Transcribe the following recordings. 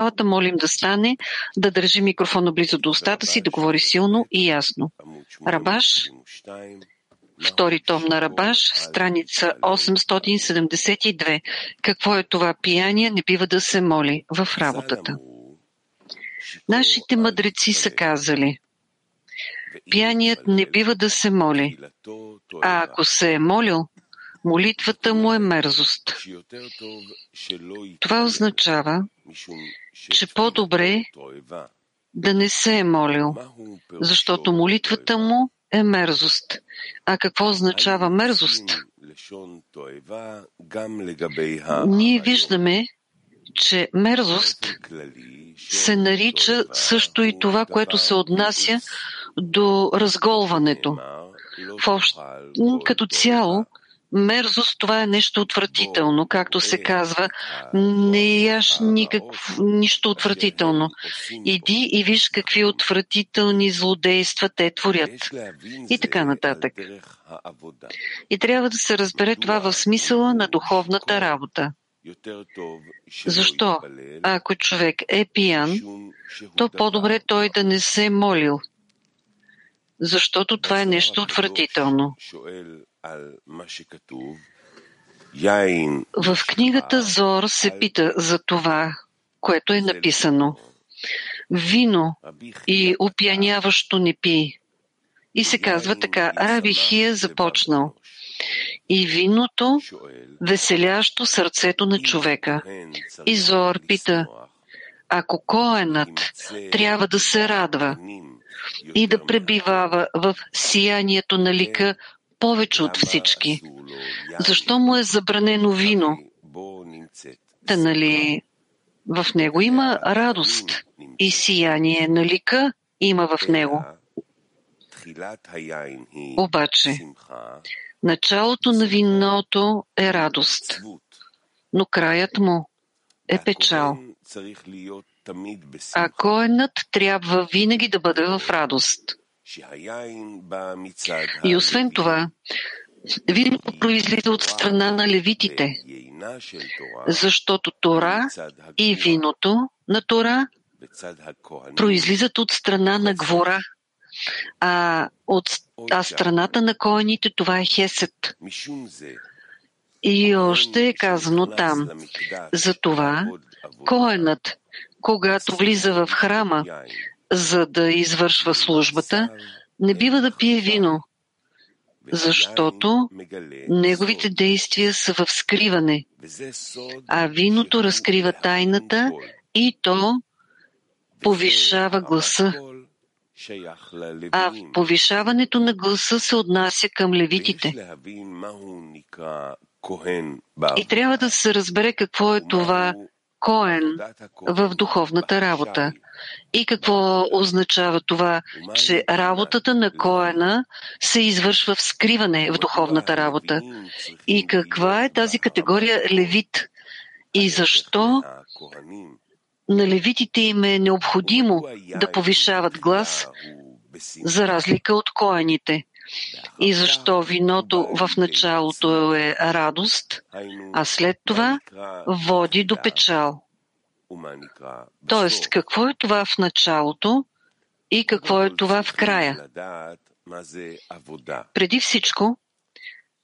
залата, молим да стане, да държи микрофона близо до устата си, да говори силно и ясно. Рабаш, втори том на Рабаш, страница 872. Какво е това пияние? Не бива да се моли в работата. Нашите мъдреци са казали, пияният не бива да се моли, а ако се е молил, молитвата му е мерзост. Това означава, че по-добре да не се е молил, защото молитвата му е мерзост. А какво означава мерзост? Ние виждаме, че мерзост се нарича също и това, което се отнася до разголването. В общ... Като цяло, мерзост това е нещо отвратително, както се казва. Не яш никак, нищо отвратително. Иди и виж какви отвратителни злодейства те творят. И така нататък. И трябва да се разбере това в смисъла на духовната работа. Защо? Ако човек е пиян, то по-добре той да не се е молил, защото това е нещо отвратително. В книгата Зор се пита за това, което е написано. Вино и опияняващо не пи. И се казва така, Раби Хия започнал. И виното, веселящо сърцето на човека. И Зор пита, ако коенът трябва да се радва и да пребивава в сиянието на лика повече от всички, защо му е забранено вино? Та нали в него има радост и сияние на лика има в него. Обаче, началото на виното е радост, но краят му е печал. А коенът трябва винаги да бъде в радост. И освен това, виното произлиза от страна на левитите, защото Тора и виното на Тора произлизат от страна на Гвора, а, от, а страната на коените това е Хесет. И още е казано там. Затова коенът, когато влиза в храма, за да извършва службата, не бива да пие вино, защото неговите действия са в скриване, а виното разкрива тайната и то повишава гласа. А повишаването на гласа се отнася към левитите. И трябва да се разбере какво е това Коен в духовната работа. И какво означава това, че работата на Коена се извършва в скриване в духовната работа? И каква е тази категория левит? И защо на левитите им е необходимо да повишават глас, за разлика от коените? И защо виното в началото е радост, а след това води до печал. Тоест, какво е това в началото и какво е това в края? Преди всичко,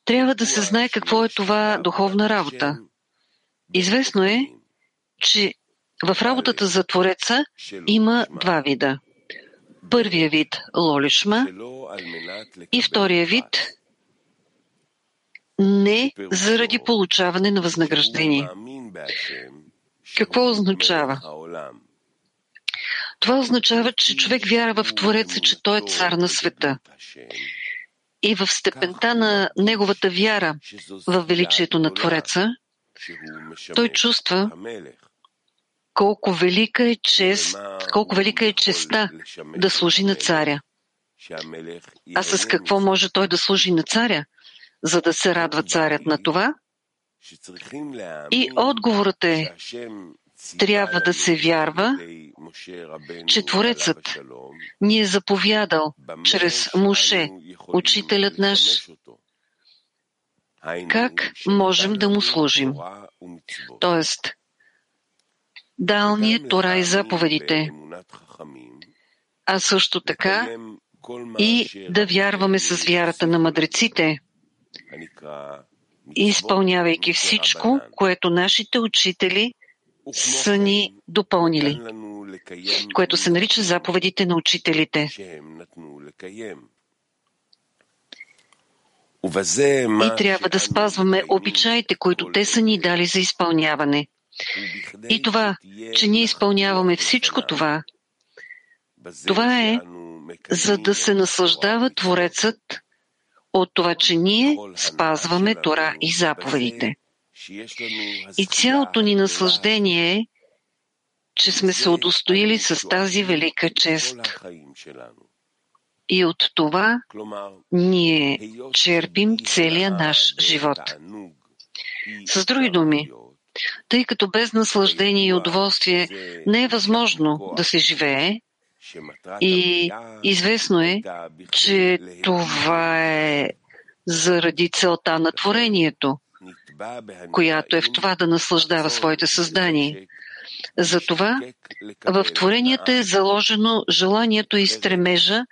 трябва да се знае какво е това духовна работа. Известно е, че в работата за Твореца има два вида. Първия вид – лолишма и втория вид – не заради получаване на възнаграждение. Какво означава? Това означава, че човек вярва в Твореца, че Той е цар на света. И в степента на неговата вяра в величието на Твореца, той чувства колко велика е чест, колко велика е честа да служи на царя. А с какво може той да служи на царя, за да се радва царят на това? И отговорът е, трябва да се вярва, че Творецът ни е заповядал чрез Муше, учителят наш, как можем да му служим. Тоест, Дал ни е Тора и заповедите, а също така и да вярваме с вярата на мъдреците, изпълнявайки всичко, което нашите учители са ни допълнили, което се нарича заповедите на учителите. И трябва да спазваме обичаите, които те са ни дали за изпълняване. И това, че ние изпълняваме всичко това, това е за да се наслаждава Творецът от това, че ние спазваме Тора и заповедите. И цялото ни наслаждение е, че сме се удостоили с тази велика чест. И от това ние черпим целия наш живот. С други думи, тъй като без наслаждение и удоволствие не е възможно да се живее, и известно е, че това е заради целта на творението, която е в това да наслаждава своите създания. Затова в творенията е заложено желанието и стремежа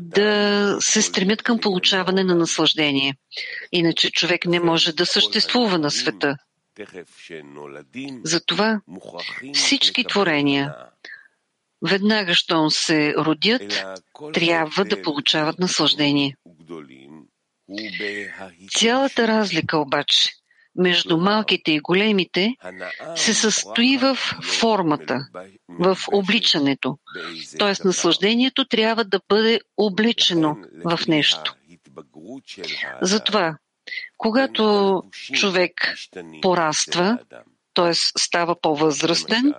да се стремят към получаване на наслаждение. Иначе човек не може да съществува на света. Затова всички творения, веднага, щом се родят, трябва да получават наслаждение. Цялата разлика обаче между малките и големите се състои в формата, в обличането. Т.е. наслаждението трябва да бъде обличено в нещо. Затова, когато човек пораства, т.е. става по-възрастен,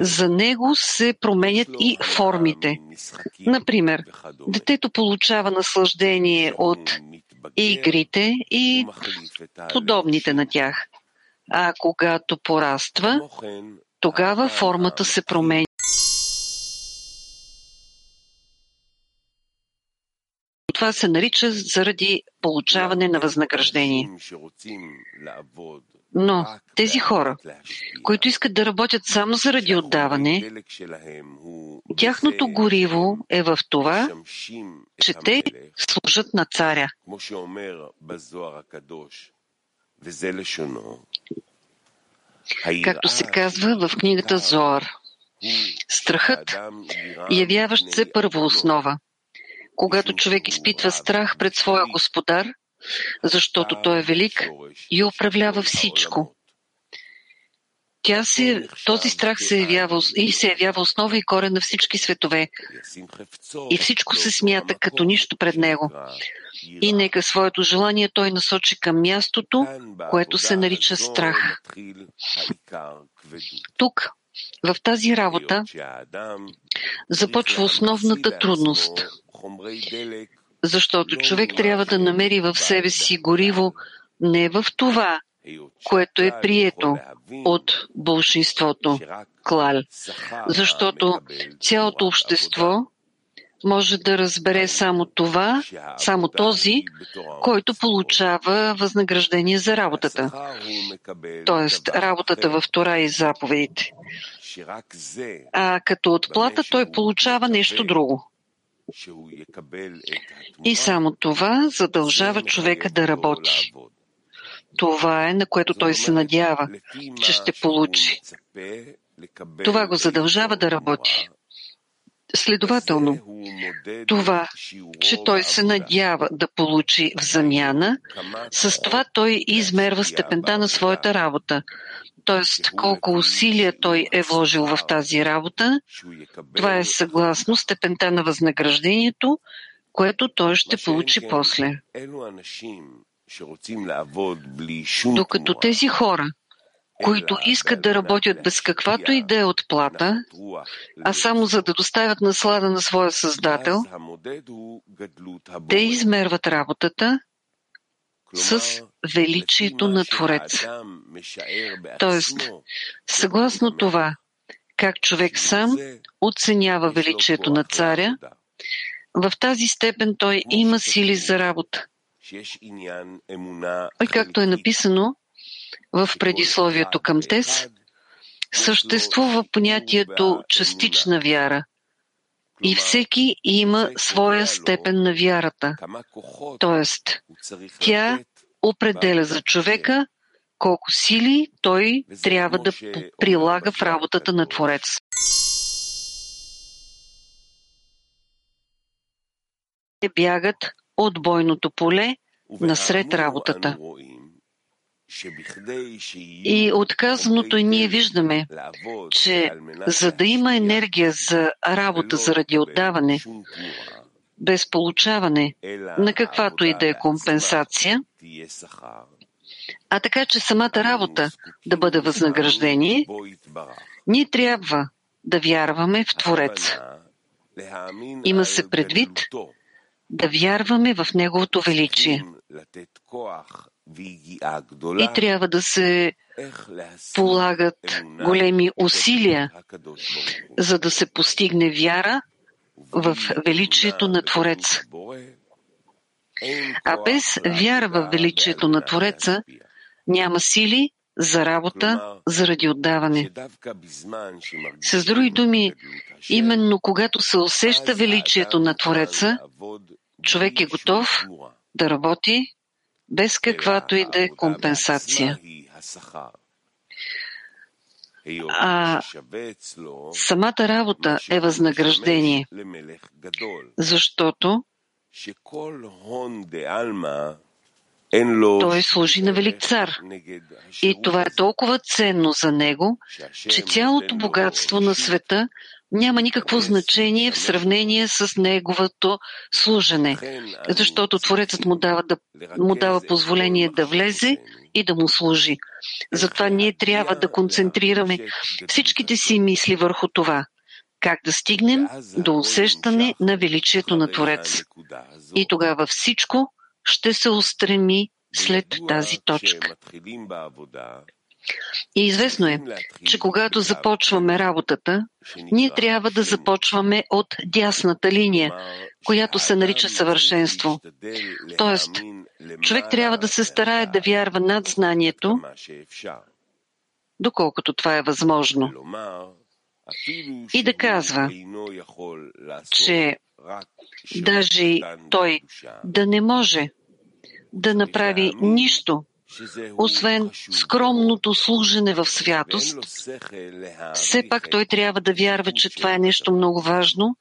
за него се променят и формите. Например, детето получава наслаждение от игрите и подобните на тях. А когато пораства, тогава формата се променя. Това се нарича заради получаване на възнаграждение. Но тези хора, които искат да работят само заради отдаване, тяхното гориво е в това, че те служат на царя. Както се казва в книгата Зоар. Страхът, явяващ се първооснова. Когато човек изпитва страх пред своя господар, защото той е велик и управлява всичко. Тя се, този страх се явява, и се явява основа и корен на всички светове. И всичко се смята като нищо пред него. И нека своето желание той насочи към мястото, което се нарича страх. Тук, в тази работа, започва основната трудност защото човек трябва да намери в себе си гориво не в това, което е прието от бълшинството, клал, защото цялото общество може да разбере само това, само този, който получава възнаграждение за работата. Тоест, работата в Тора и заповедите. А като отплата той получава нещо друго. И само това задължава човека да работи. Това е на което той се надява, че ще получи. Това го задължава да работи. Следователно, това, че той се надява да получи в замяна, с това той измерва степента на своята работа, т.е. колко усилия той е вложил в тази работа, това е съгласно степента на възнаграждението, което той ще получи после. Докато тези хора, които искат да работят без каквато и да е отплата, а само за да доставят наслада на своя Създател, те измерват работата с величието на Твореца. Тоест, съгласно това, как човек сам оценява величието на царя, в тази степен той има сили за работа. И както е написано в предисловието към Тес, съществува понятието частична вяра и всеки има своя степен на вярата. Тоест, тя определя за човека колко сили той трябва да прилага в работата на Творец. Те бягат от бойното поле насред работата. И отказаното ние виждаме, че за да има енергия за работа заради отдаване, без получаване на каквато и да е компенсация, а така че самата работа да бъде възнаграждение, ние трябва да вярваме в Творец. Има се предвид да вярваме в Неговото величие. И трябва да се полагат големи усилия, за да се постигне вяра в величието на Творец. А без вяра в величието на Твореца няма сили за работа заради отдаване. С други думи, именно когато се усеща величието на Твореца, човек е готов да работи без каквато и да е компенсация. А самата работа е възнаграждение, защото той служи на велик цар. И това е толкова ценно за него, че цялото богатство на света няма никакво значение в сравнение с неговото служене, защото Творецът му дава, да, му дава позволение да влезе и да му служи. Затова ние трябва да концентрираме всичките си мисли върху това. Как да стигнем до усещане на величието на Творец. И тогава всичко ще се устреми след тази точка. И известно е, че когато започваме работата, ние трябва да започваме от дясната линия, която се нарича съвършенство. Тоест, човек трябва да се старае да вярва над знанието, доколкото това е възможно. И да казва, че даже той да не може да направи нищо, освен скромното служене в святост, все пак той трябва да вярва, че това е нещо много важно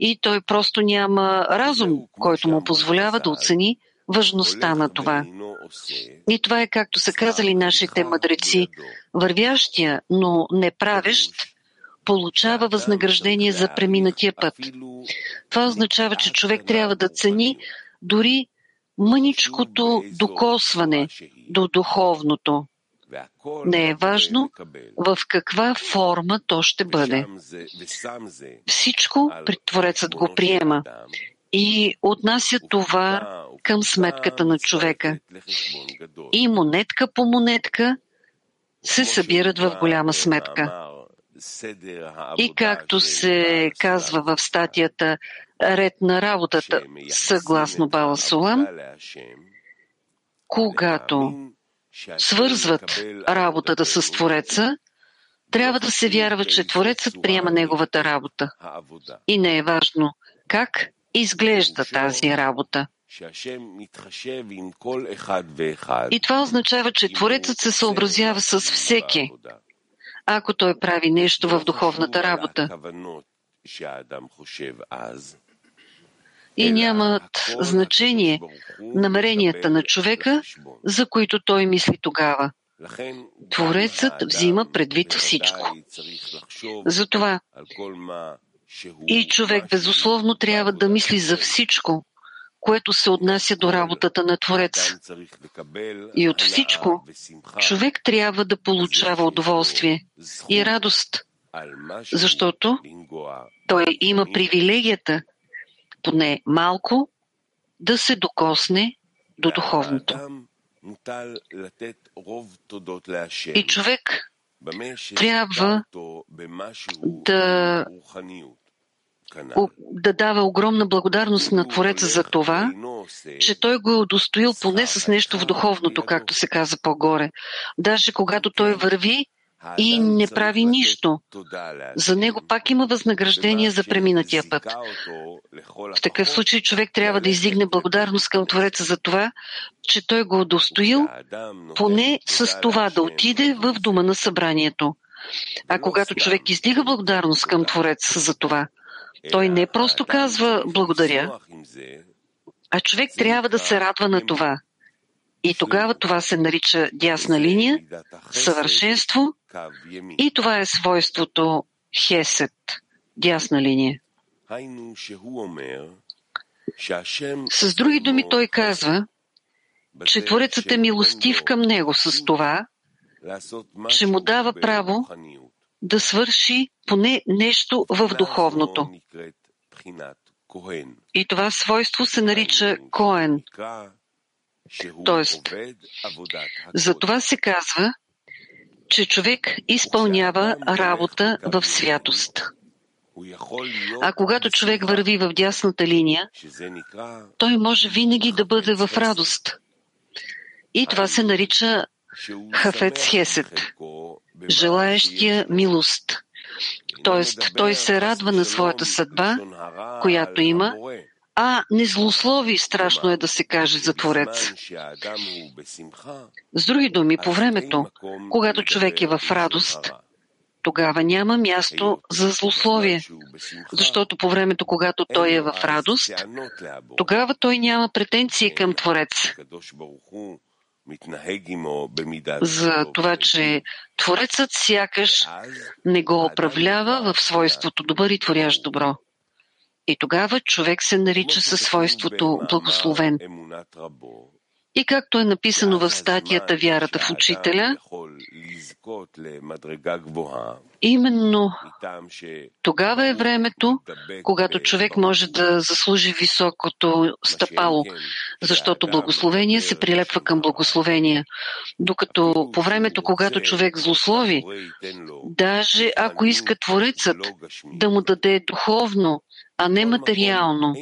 и той просто няма разум, който му позволява да оцени важността на това. И това е както са казали нашите мъдреци, вървящия, но не правещ, получава възнаграждение за преминатия път. Това означава, че човек трябва да цени дори мъничкото докосване до духовното. Не е важно в каква форма то ще бъде. Всичко Творецът го приема и отнася това към сметката на човека. И монетка по монетка се събират в голяма сметка. И както се казва в статията ред на работата, съгласно Бала Сулам, когато свързват работата с Твореца, трябва да се вярва, че Творецът приема неговата работа. И не е важно как изглежда тази работа. И това означава, че Творецът се съобразява с всеки, ако той прави нещо в духовната работа и нямат значение намеренията на човека, за които той мисли тогава. Творецът взима предвид всичко. Затова и човек безусловно трябва да мисли за всичко, което се отнася до работата на Творец. И от всичко човек трябва да получава удоволствие и радост, защото той има привилегията поне малко да се докосне до духовното. И човек трябва да, да дава огромна благодарност на Твореца за това, че той го е удостоил поне с нещо в духовното, както се каза по-горе. Даже когато той върви и не прави нищо. За него пак има възнаграждение за преминатия път. В такъв случай човек трябва да издигне благодарност към Твореца за това, че той го удостоил, поне с това да отиде в дома на събранието. А когато човек издига благодарност към Твореца за това, той не просто казва благодаря, а човек трябва да се радва на това. И тогава това се нарича дясна линия, съвършенство, и това е свойството Хесет, дясна линия. С други думи той казва, че Творецът е милостив към него с това, че му дава право да свърши поне нещо в духовното. И това свойство се нарича Коен. Тоест, за това се казва, че човек изпълнява работа в святост. А когато човек върви в дясната линия, той може винаги да бъде в радост. И това се нарича Хафец Хесет, желаещия милост. Тоест, той се радва на своята съдба, която има, а не злослови страшно е да се каже за Творец. С други думи, по времето, когато човек е в радост, тогава няма място за злословие, защото по времето, когато той е в радост, тогава той няма претенции към Творец. За това, че Творецът сякаш не го управлява в свойството добър и творящ добро. И тогава човек се нарича със свойството благословен. И както е написано в статията Вярата в учителя, именно тогава е времето, когато човек може да заслужи високото стъпало, защото благословение се прилепва към благословение. Докато по времето, когато човек злослови, даже ако иска Творецът да му даде духовно, а не материално,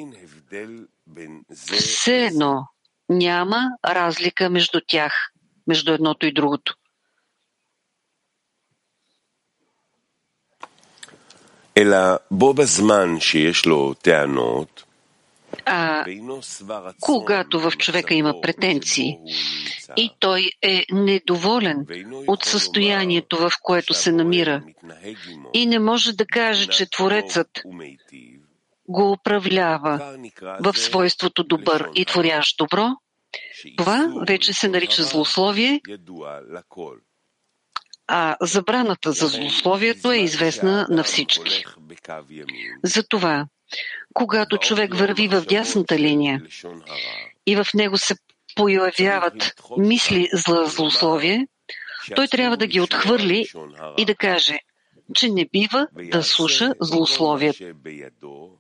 все едно няма разлика между тях, между едното и другото. אלא בו בזמן שיש לו טענות, а когато в човека има претенции и той е недоволен от състоянието, в което се намира и не може да каже, че Творецът го управлява в свойството добър и творящ добро, това вече се нарича злословие, а забраната за злословието е известна на всички. Затова, когато човек върви в дясната линия и в него се появяват мисли за злословие, той трябва да ги отхвърли и да каже, че не бива да слуша злословието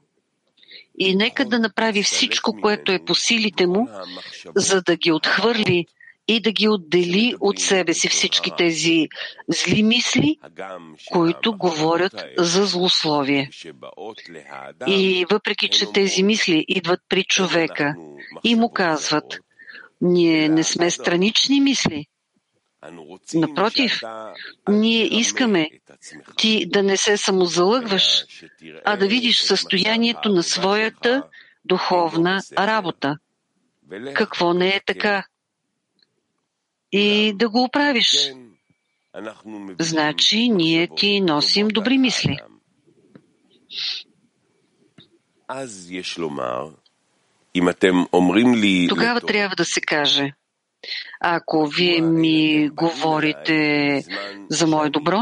и нека да направи всичко, което е по силите му, за да ги отхвърли и да ги отдели от себе си всички тези зли мисли, които говорят за злословие. И въпреки, че тези мисли идват при човека и му казват, ние не сме странични мисли, Напротив, ние искаме ти да не се самозалъгваш, а да видиш състоянието на своята духовна работа. Какво не е така? И да го оправиш. Значи, ние ти носим добри мисли. Тогава трябва да се каже – ако вие ми говорите за мое добро,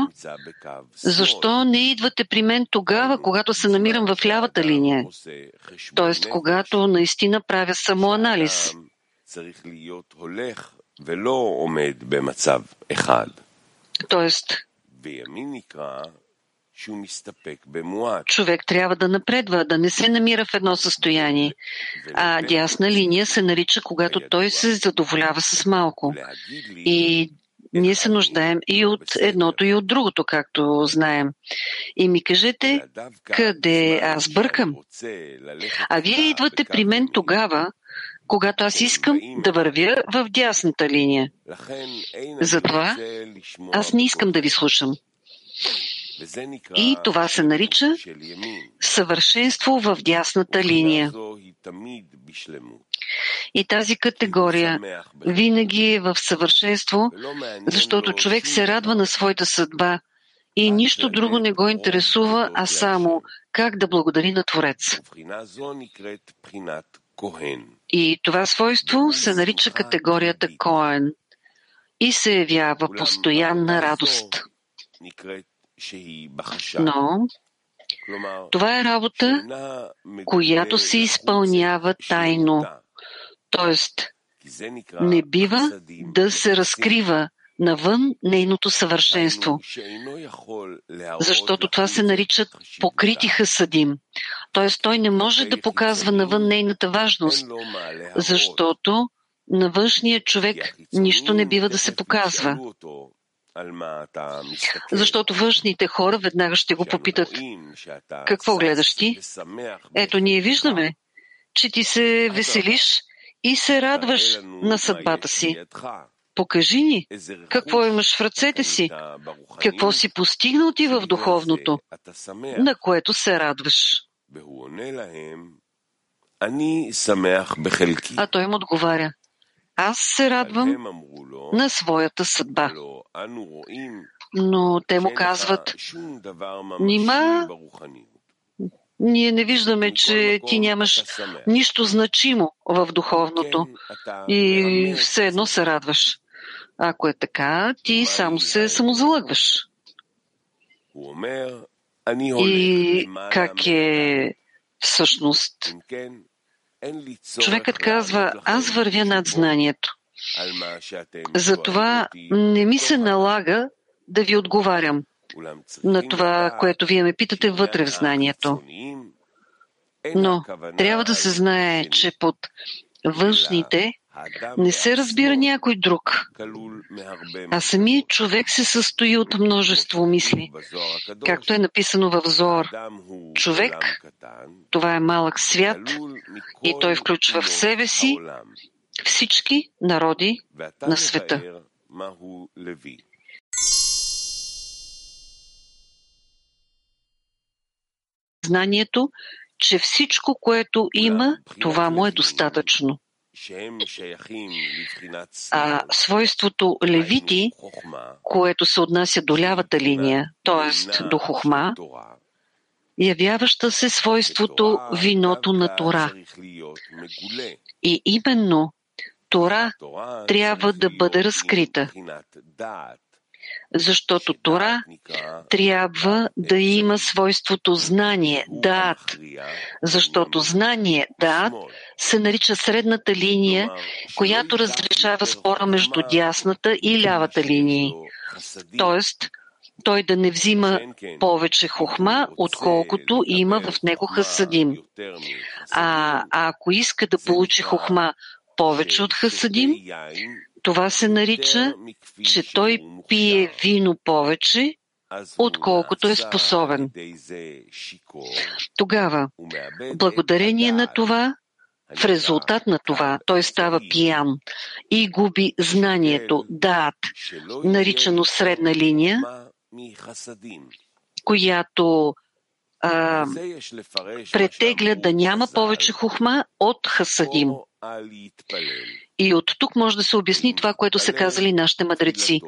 защо не идвате при мен тогава, когато се намирам в лявата линия? Тоест, когато наистина правя самоанализ. Тоест, Човек трябва да напредва, да не се намира в едно състояние. А дясна линия се нарича, когато той се задоволява с малко. И ние се нуждаем и от едното, и от другото, както знаем. И ми кажете, къде аз бъркам? А вие идвате при мен тогава, когато аз искам да вървя в дясната линия. Затова аз не искам да ви слушам. И това се нарича съвършенство в дясната линия. И тази категория винаги е в съвършенство, защото човек се радва на своята съдба и нищо друго не го интересува, а само как да благодари на Творец. И това свойство се нарича категорията Коен и се явява постоянна радост. Но това е работа, която се изпълнява тайно, т.е. не бива да се разкрива навън нейното съвършенство. Защото това се наричат покрити хасадим. Т.е. той не може да показва навън нейната важност, защото на външния човек нищо не бива да се показва. Защото външните хора веднага ще го попитат какво гледаш ти? Ето ние виждаме, че ти се веселиш и се радваш на съдбата си. Покажи ни какво имаш в ръцете си, какво си постигнал ти в духовното, на което се радваш. А той им отговаря. Аз се радвам на своята съдба. Но те му казват, нима ние не виждаме, че ти нямаш нищо значимо в духовното и все едно се радваш. Ако е така, ти само се самозалъгваш. И как е всъщност? Човекът казва, аз вървя над знанието. Затова не ми се налага да ви отговарям на това, което вие ме питате вътре в знанието. Но трябва да се знае, че под външните не се разбира някой друг, а самият човек се състои от множество мисли. Както е написано в Зор, човек, това е малък свят и той включва в себе си всички народи на света. Знанието, че всичко, което има, това му е достатъчно. А свойството левити, което се отнася до лявата линия, т.е. до хохма, явяваща се свойството виното на Тора. И именно Тора трябва да бъде разкрита защото Тора трябва да има свойството знание, даат, защото знание, даат, се нарича средната линия, която разрешава спора между дясната и лявата линии. Тоест, той да не взима повече хохма, отколкото има в него хасадим. А, а ако иска да получи хохма повече от хасадим, това се нарича, че той пие вино повече, отколкото е способен. Тогава, благодарение на това, в резултат на това, той става пиян и губи знанието, даат, наричано средна линия, която а, претегля да няма повече хухма от хасадим. И от тук може да се обясни това, което са казали нашите мъдреци.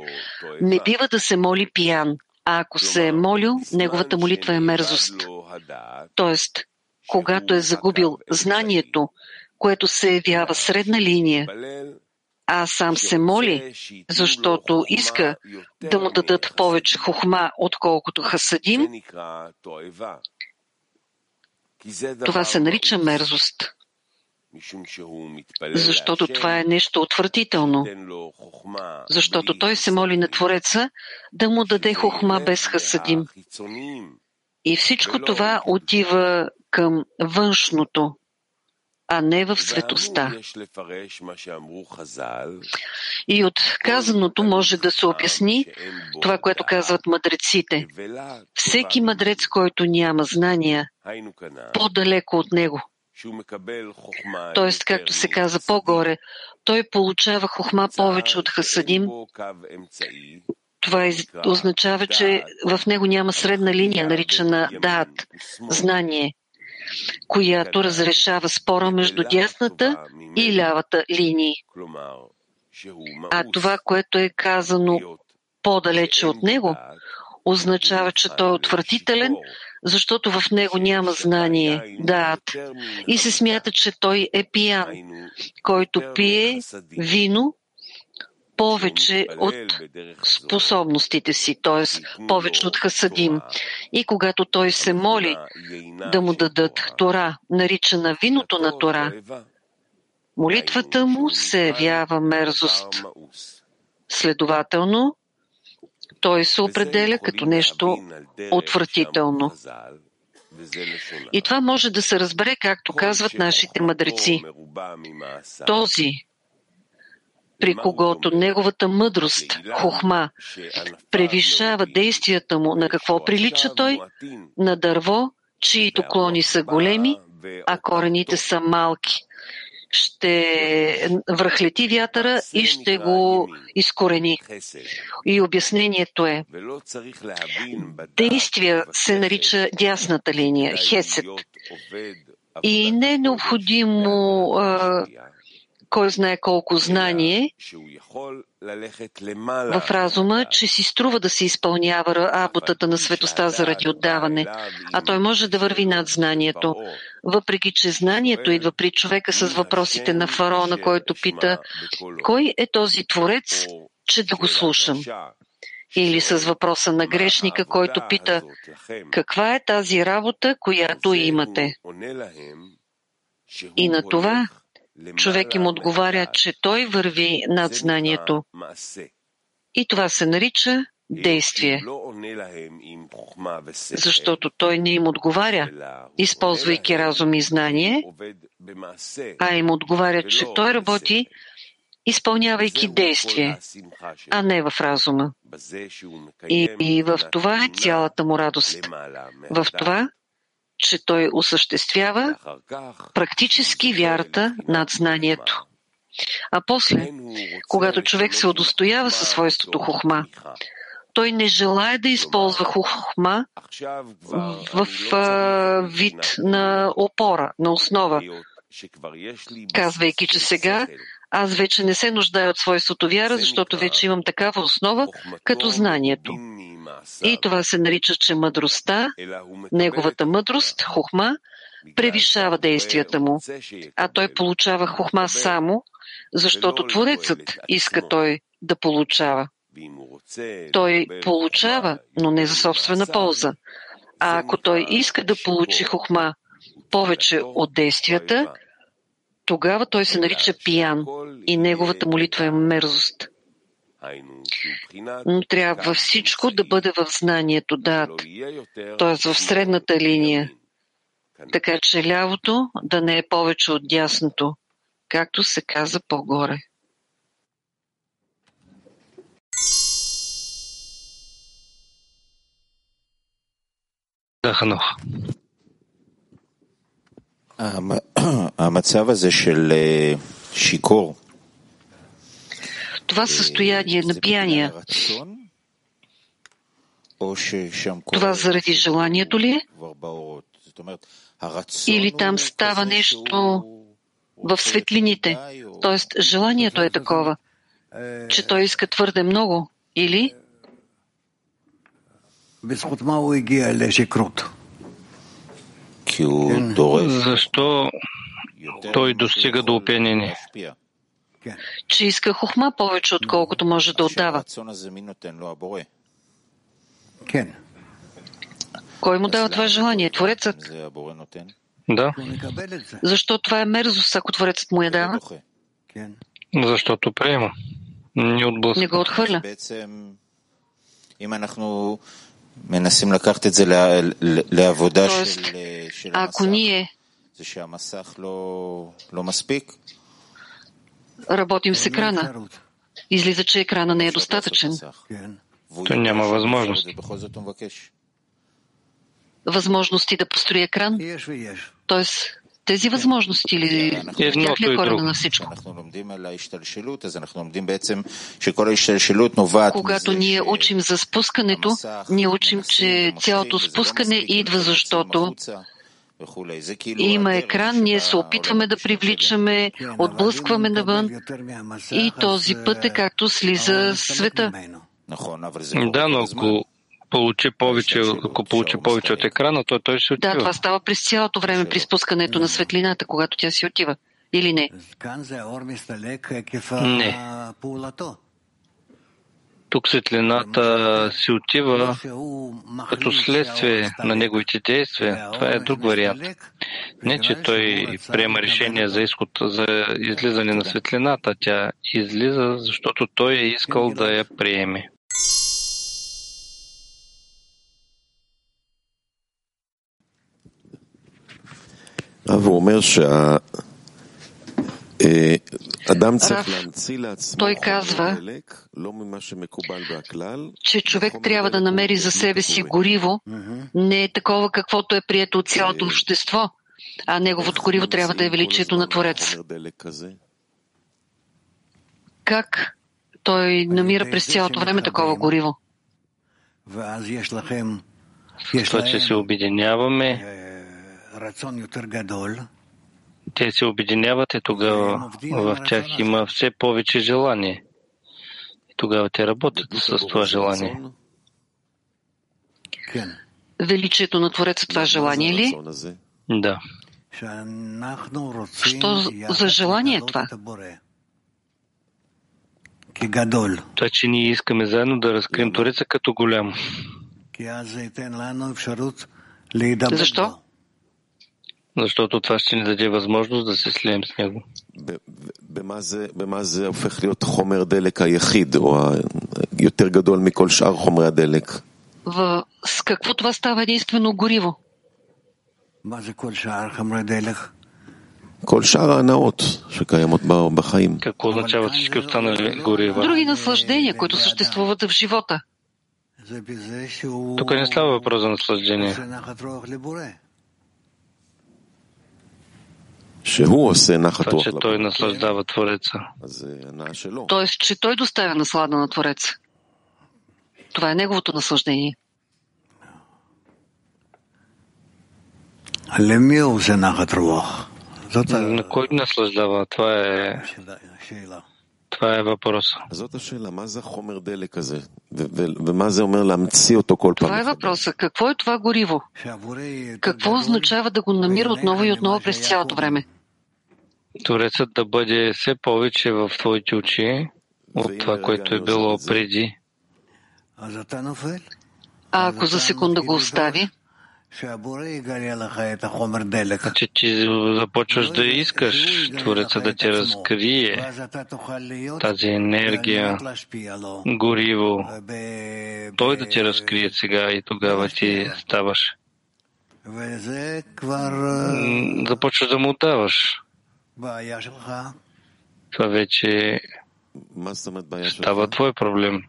Не бива да се моли пиян, а ако се е молил, неговата молитва е мерзост. Тоест, когато е загубил знанието, което се явява средна линия, а сам се моли, защото иска да му дадат повече хохма, отколкото хасадим, това се нарича мерзост защото това е нещо отвратително, защото той се моли на Твореца да му даде хохма без хасадим. И всичко това отива към външното, а не в светоста. И от казаното може да се обясни това, което казват мъдреците. Всеки мъдрец, който няма знания, по-далеко от него – Т.е. както се каза по-горе, той получава хохма повече от хасадим. Това означава, че в него няма средна линия, наричана дат, знание, която разрешава спора между дясната и лявата линии. А това, което е казано по-далече от него, означава, че той е отвратителен, защото в него няма знание, дат, и се смята, че той е пиян, който пие вино повече от способностите си, т.е. повече от хасадим. И когато той се моли да му дадат Тора, наричана виното на Тора, молитвата му се явява мерзост. Следователно, той се определя като нещо отвратително. И това може да се разбере, както казват нашите мъдреци. Този, при когото неговата мъдрост, хохма, превишава действията му, на какво прилича той? На дърво, чието клони са големи, а корените са малки ще връхлети вятъра и ще го изкорени. И обяснението е, действие се нарича дясната линия, хесет. И не е необходимо а, кой знае колко знание в разума, че си струва да се изпълнява работата на светоста заради отдаване, а той може да върви над знанието. Въпреки, че знанието идва при човека с въпросите на фараона, който пита, кой е този творец, че да го слушам? Или с въпроса на грешника, който пита, каква е тази работа, която имате? И на това човек им отговаря, че той върви над знанието. И това се нарича действие. Защото той не им отговаря, използвайки разум и знание, а им отговаря, че той работи, изпълнявайки действие, а не в разума. И, и в това е цялата му радост. В това, че той осъществява практически вярата над знанието. А после, когато човек се удостоява със свойството хохма, той не желая да използва хохма в вид на опора, на основа, казвайки, че сега аз вече не се нуждая от свойството вяра, защото вече имам такава основа, като знанието. И това се нарича, че мъдростта, неговата мъдрост, хохма, превишава действията му, а той получава хохма само, защото Творецът иска той да получава. Той получава, но не за собствена полза. А ако той иска да получи хохма повече от действията, тогава той се нарича пиян и неговата молитва е мерзост. Но трябва всичко да бъде в знанието, дат, т.е. в средната линия, така че лявото да не е повече от дясното, както се каза по-горе. חנוך. המצב הזה של שיכור това състояние на пияния, това заради желанието ли е? Или там става нещо в светлините? Тоест, желанието е такова, че той иска твърде много. Или? Защо той достига до опенение? Че иска хухма повече, отколкото може да отдава. Кой му дава това желание? Творецът? Да. Защо това е мерзост, ако Творецът му я дава? Защото приема. Не, отблъска. не го отхвърля. Тоест, ако ние работим с екрана. Излиза, че екрана не е достатъчен. То няма възможност. Възможности да построи екран? Тоест, тези възможности или тях ли е корена на всичко? Когато ние учим за спускането, ние учим, че цялото спускане идва, защото има екран, ние се опитваме да привличаме, отблъскваме навън и този път е както слиза света. Да, но ако получи повече, ако получи повече от екрана, то той ще отива. Да, това става през цялото време при спускането на светлината, когато тя си отива. Или не? Не. Тук светлината си отива като следствие на неговите действия. Това е друг вариант. Не, че той приема решение за изход, за излизане на светлината. Тя излиза, защото той е искал да я приеме. והוא אומר שה... той казва, че човек трябва да намери за себе си гориво, не е такова каквото е прието от цялото общество, а неговото гориво трябва да е величието на Творец. Как той намира през цялото време такова гориво? Това, че се обединяваме, те се обединяват и тогава в тях има все повече желание. И тогава те работят с това желание. Величието на Твореца това желание ли? Да. Що за желание е това? Това, че ние искаме заедно да разкрием Твореца като голям. Защо? защото това ще ни даде възможност да се слием с него. במה זה הופך להיות חומר דלק היחיד, או היותר גדול מכל שאר חומרי הדלק? С какво това става единствено гориво? כל שאר ההנאות שקיימות בחיים. Какво означава всички останали горива? Други наслаждения, които съществуват в живота. Тук не става въпрос за наслаждение. Това, че той наслаждава Твореца. Тоест, че той доставя наслада на Твореца. Това е неговото наслаждение. На кой наслаждава? Това е... Това е въпросът. Това е въпросът. Какво е това гориво? Какво означава да го намира отново и отново през цялото време? Творецът да бъде все повече в твоите очи от това, което е било преди. А ако за секунда го остави? Значи ти започваш да искаш Твореца да ти разкрие тази енергия, гориво, той да ти разкрие сега и тогава ти ставаш. Започваш да му даваш. Това вече става твой проблем.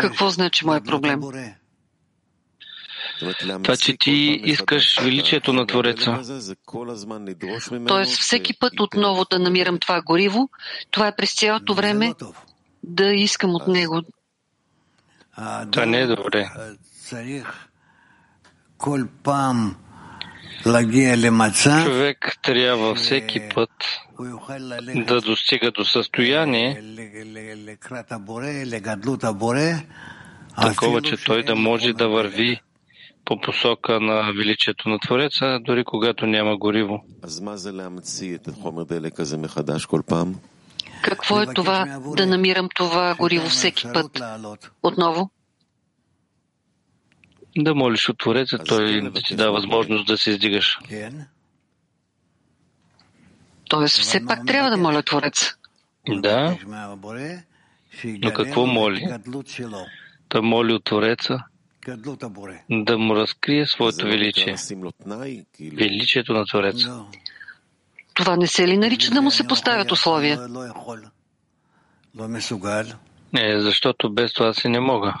Какво значи мой проблем? Това, че ти искаш величието на Твореца. Тоест, всеки път отново да намирам това гориво, това е през цялото време да искам от него. Това не е добре. Човек трябва всеки път да достига до състояние, такова, че той да може да върви по посока на величието на Твореца, дори когато няма гориво. Какво е това да намирам това гориво всеки път? Отново? Да молиш от Твореца, той да ти дава възможност да се издигаш. Тоест, все пак трябва да моля Твореца. Да. Но какво моли? Да моли от Твореца да му разкрие своето величие, величието на Твореца. Това не се ли нарича да му се поставят условия? Не, защото без това си не мога.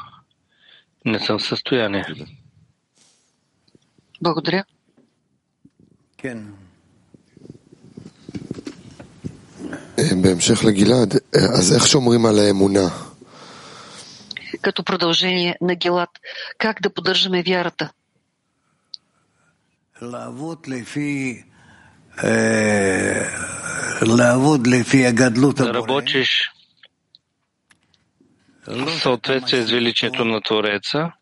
Не съм в състояние. Благодаря. בהמשך לגלעד, אז איך שומרים על האמונה? Като продължение на Гилат, как да поддържаме вярата? Да работиш в съответствие с величието на Твореца,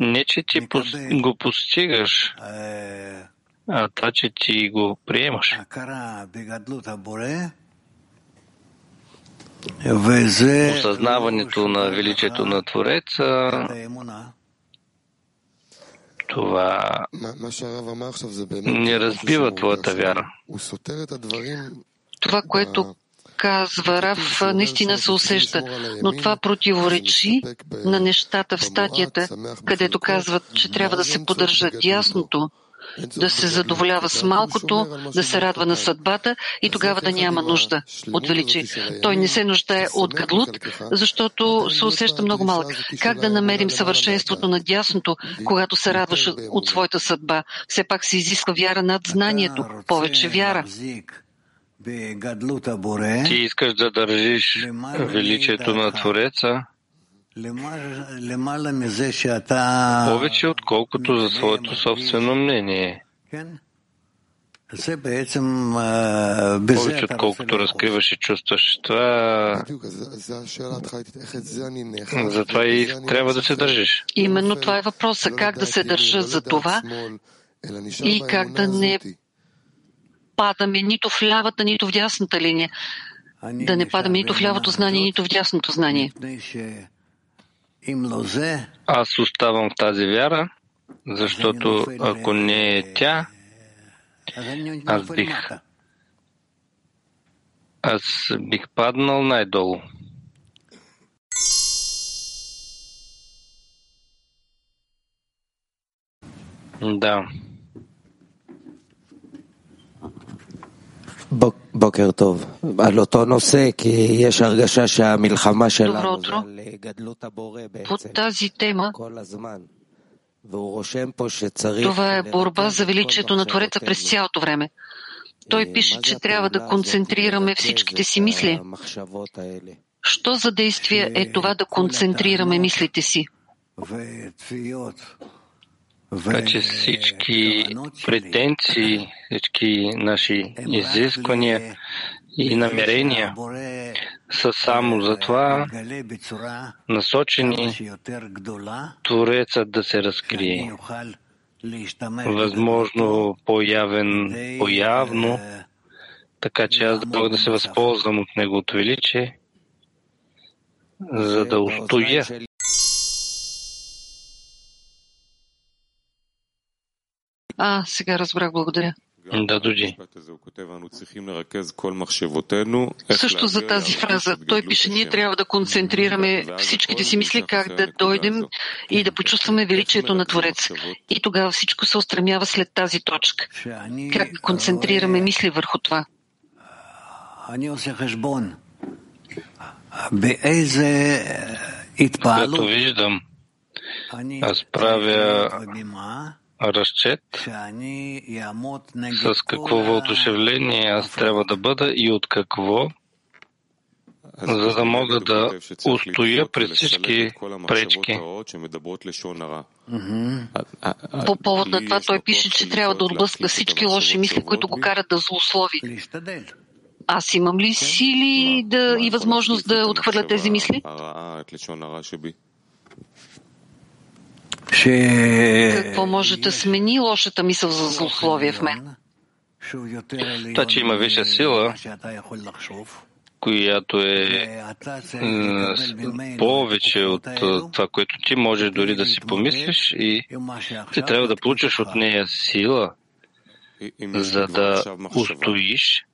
не че ти го постигаш, а това, че ти го приемаш. Осъзнаването на величието на Твореца, това не разбива твоята вяра. Това, което казва Рав, наистина се усеща, но това противоречи на нещата в статията, където казват, че трябва да се поддържат ясното, да се задоволява с малкото, да се радва на съдбата и тогава да няма нужда от величие. Той не се нуждае от гадлут, защото се усеща много малък. Как да намерим съвършенството на дясното, когато се радваш от своята съдба? Все пак се изисква вяра над знанието, повече вяра. Ти искаш да държиш величието на Твореца повече, отколкото за своето собствено мнение. Повече, отколкото разкриваш и чувстваш това, затова и трябва да се държиш. Именно това е въпроса. Как да се държа за това и как да не падаме нито в лявата, нито в дясната линия. Да не падаме нито в лявото знание, нито в дясното знание. Аз оставам в тази вяра, защото ако не е тя, аз бих, аз бих паднал най-долу. Да. בוקר טוב. על אותו נושא, כי יש הרגשה שהמלחמה שלנו זה על גדלות הבורא בעצם, כל הזמן. והוא רושם פה שצריך... Това е борба за величието на Твореца през цялото време. Той пише, че трябва да концентрираме всичките си мисли. Що за действие е това да концентрираме мислите си? Че всички претенции, всички наши изисквания и намерения са само за това насочени Творецът да се разкрие. Възможно по-явен, по-явно, така че аз да мога да се възползвам от Неговото величие, за да устоя А, сега разбрах, благодаря. Да, Дуди. Също за тази фраза. Той пише, ние трябва да концентрираме всичките си мисли, как да дойдем и да почувстваме величието на Творец. И тогава всичко се устремява след тази точка. Как да концентрираме мисли върху това? Като виждам, аз правя разчет с какво въодушевление аз трябва да бъда и от какво, за да мога да устоя пред всички пречки. По повод на това той пише, че трябва да отблъска всички лоши мисли, които го карат да злослови. Аз имам ли сили да, и възможност да отхвърля тези мисли? Какво може да смени лошата мисъл за злословие в мен? Та, че има висша сила, която е повече от това, което ти можеш дори да си помислиш и ти трябва да получиш от нея сила, за да устоиш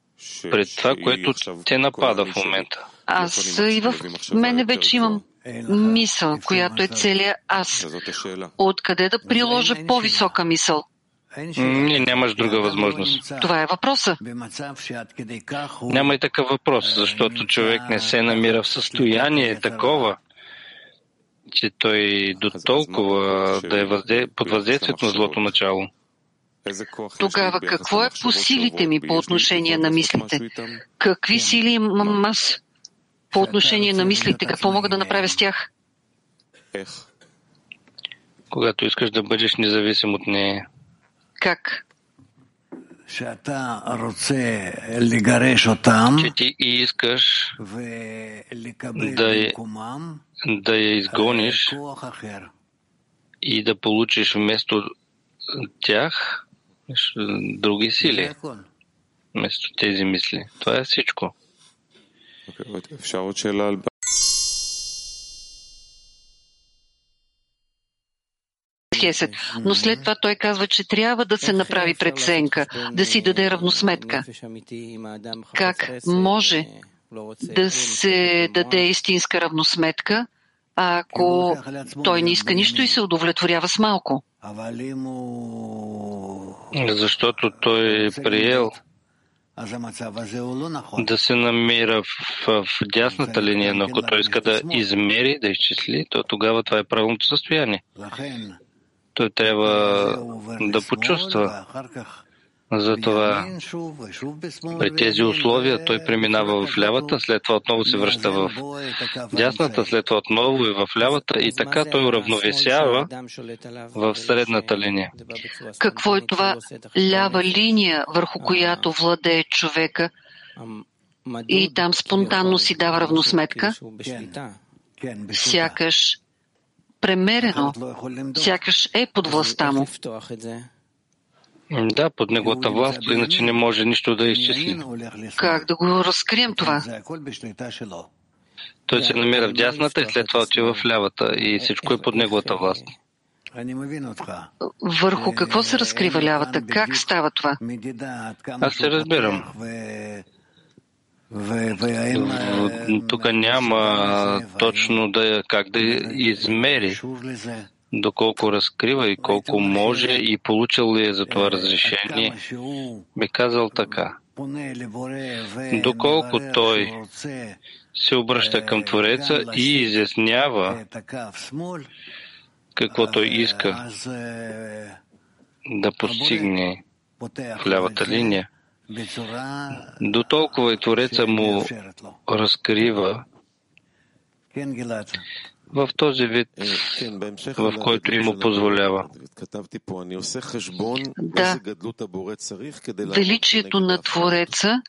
пред това, което те напада в момента. Аз и в мене вече имам мисъл, която е целият аз. Откъде да приложа по-висока мисъл? Не, нямаш друга възможност. Това е въпроса. Няма и такъв въпрос, защото човек не се намира в състояние такова, че той до толкова да е възде... под въздействието на злото начало. Тогава какво е по силите ми по отношение на мислите? Какви сили имам аз по отношение на мислите? Какво мога да направя с тях? Когато искаш да бъдеш независим от нея. Как? че ти искаш да я, да я изгониш и да получиш вместо тях други сили, вместо тези мисли. Това е всичко. Хесед. Но след това той казва, че трябва да се направи преценка, да си даде равносметка. Как може да се даде истинска равносметка, ако той не иска нищо и се удовлетворява с малко? Защото той е приел да се намира в, в дясната линия, но ако той иска да измери, да изчисли, то тогава това е правилното състояние. Той трябва да почувства. Затова при тези условия той преминава в лявата, след това отново се връща в дясната, след това отново е в лявата и така той уравновесява в средната линия. Какво е това лява линия, върху която владее човека и там спонтанно си дава равносметка? Сякаш премерено, сякаш е под властта му. Да, под неговата власт, иначе не може нищо да изчисли. Как да го разкрием това? Той се намира в дясната и след това отива в лявата и всичко е под неговата власт. Върху какво се разкрива лявата? Как става това? Аз се разбирам. Тук няма точно да, как да измери доколко разкрива и колко може и получил ли е за това разрешение, би казал така. Доколко той се обръща към Твореца и изяснява какво той иска да постигне в лявата линия, до толкова и Твореца му разкрива в този вид, в който и му позволява. Да, величието на Твореца.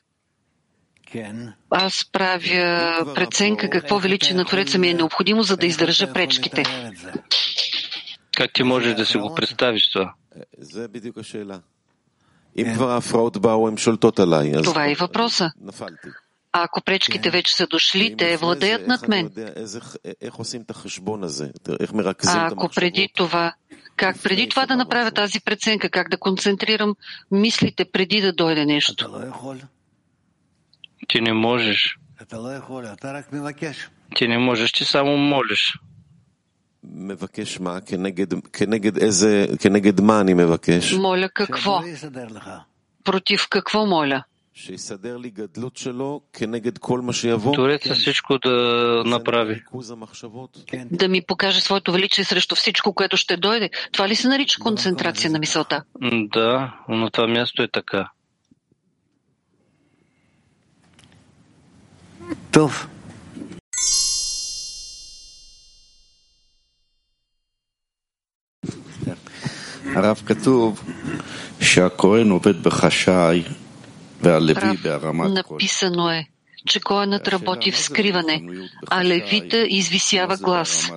Аз правя преценка какво величие на Твореца ми е необходимо, за да издържа пречките. Как ти можеш да си го представиш това? Това е въпроса. А ако пречките вече са дошли, те владеят над мен. А ако преди това, как преди това да направя тази преценка, как да концентрирам мислите преди да дойде нещо? Ти не можеш. Ти не можеш, ти само молиш. Моля какво? Против какво моля? Твореца всичко да направи. Да ми покаже своето величие срещу всичко, което ще дойде. Това ли се нарича концентрация на мисълта? Да, но това място е така. Тов. הרב כתוב שהכהן עובד בחשאי прав. Написано е, че коенът работи в скриване, а левита извисява глас.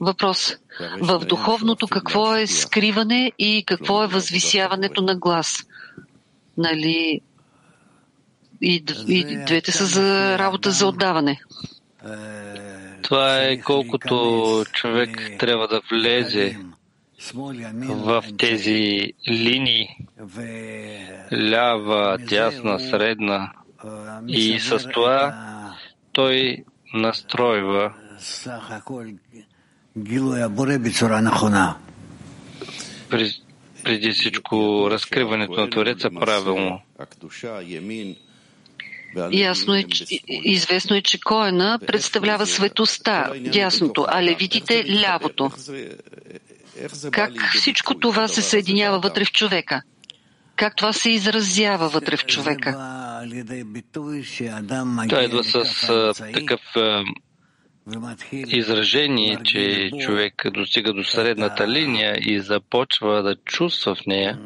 Въпрос. В духовното какво е скриване и какво е възвисяването на глас? Нали? И, и двете са за работа за отдаване. Това е колкото човек трябва да влезе в тези линии, лява, дясна, средна, и с това той настройва преди всичко разкриването на Твореца правилно. Ясно е, че, известно е, че Коена представлява светостта, дясното, а левитите лявото. Как всичко това се съединява вътре в човека? как това се изразява вътре в човека. Това идва с такъв изражение, че човек достига до средната линия и започва да чувства в нея,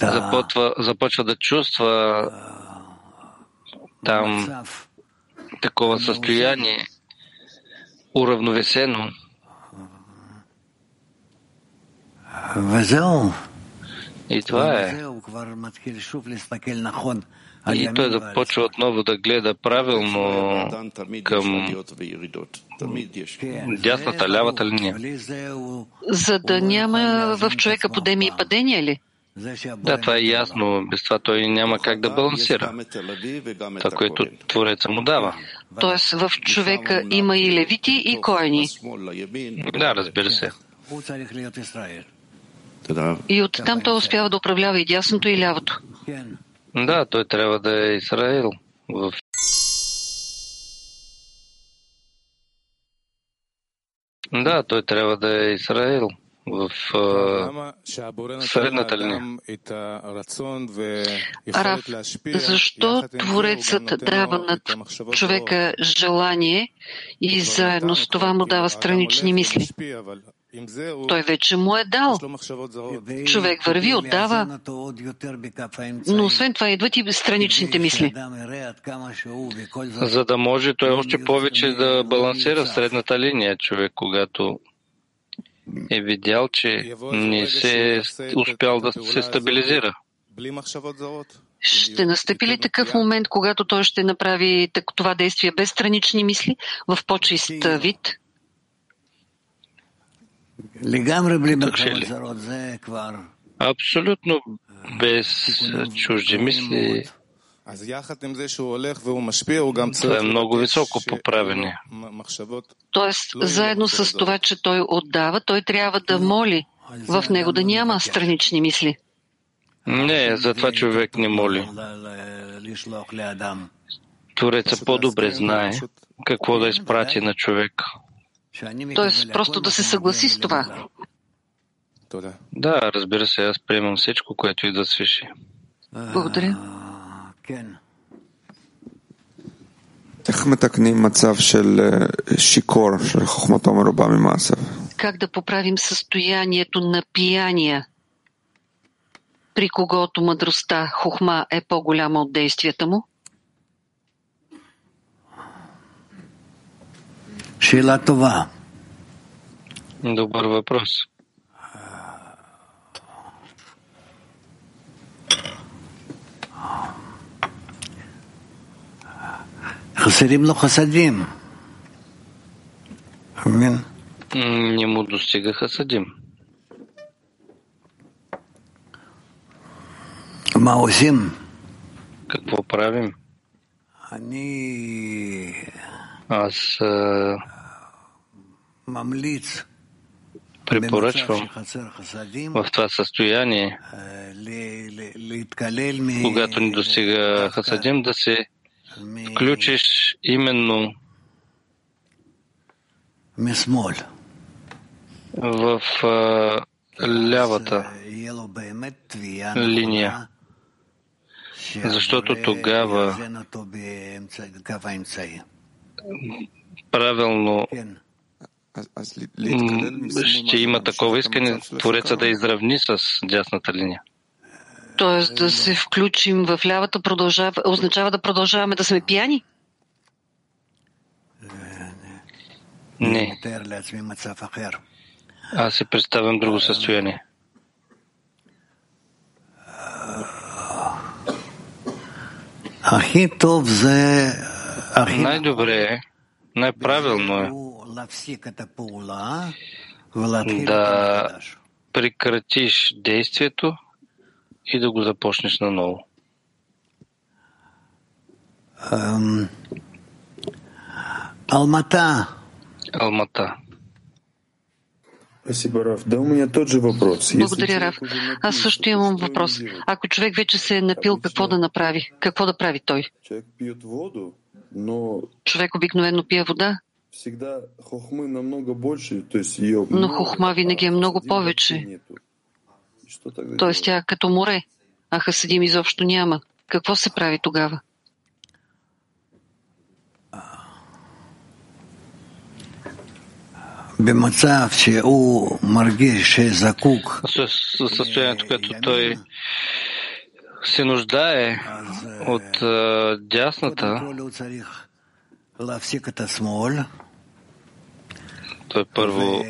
започва, започва да чувства там такова състояние, уравновесено. И това е. И той започва отново да гледа правилно към дясната, лявата линия. За да няма в човека подеми и падения ли? Да, това е ясно. Без това той няма как да балансира. Това, което Твореца му дава. Тоест в човека има и левити, и коени. Да, разбира се. И оттам той успява да управлява и дясното, и лявото. Да, той трябва да е Израил в Да, той трябва да е Израил в средната линия. Рав, защо Творецът дава на човека желание и заедно с това му дава странични мисли? Той вече му е дал. Човек върви, отдава, но освен това идват и страничните мисли. За да може той още повече да балансира средната линия, човек, когато е видял, че не се е успял да се стабилизира. Ще настъпи ли такъв момент, когато той ще направи това действие без странични мисли, в по-чист вид? Абсолютно без чужди мисли. Това е много високо поправение. Тоест, заедно с това, че той отдава, той трябва да моли в него да няма странични мисли. Не, за това човек не моли. Твореца по-добре знае какво да изпрати на човек. Тоест, просто да се съгласи с това. Да, разбира се, аз приемам всичко, което и да свиши. Благодаря. Как да поправим състоянието на пияния, при когото мъдростта, хухма е по-голяма от действията му? Добър въпрос. Не мудрости Гахасадим. Маусим. Как поправим? Они... Аз... Э, мамлиц. Препорачивал в това състояние, когато не достига хасадим, да се включиш именно в лявата линия, защото тогава правилно ще има такова искане Твореца да изравни с дясната линия. Тоест да се включим в лявата продължава, означава да продължаваме да сме пияни? Не. Аз си представям друго състояние. Най-добре е, най-правилно е да прекратиш действието и да го започнеш наново. Алмата. Алмата. Благодаря, Раф. Аз също имам въпрос. Ако човек вече се е напил, какво да направи? Какво да прави той? Човек обикновено пие вода, но хохма винаги е много повече. Тоест тя като море, а Хасидим изобщо няма. Какво се прави тогава? състоянието, което той се нуждае от дясната, той първо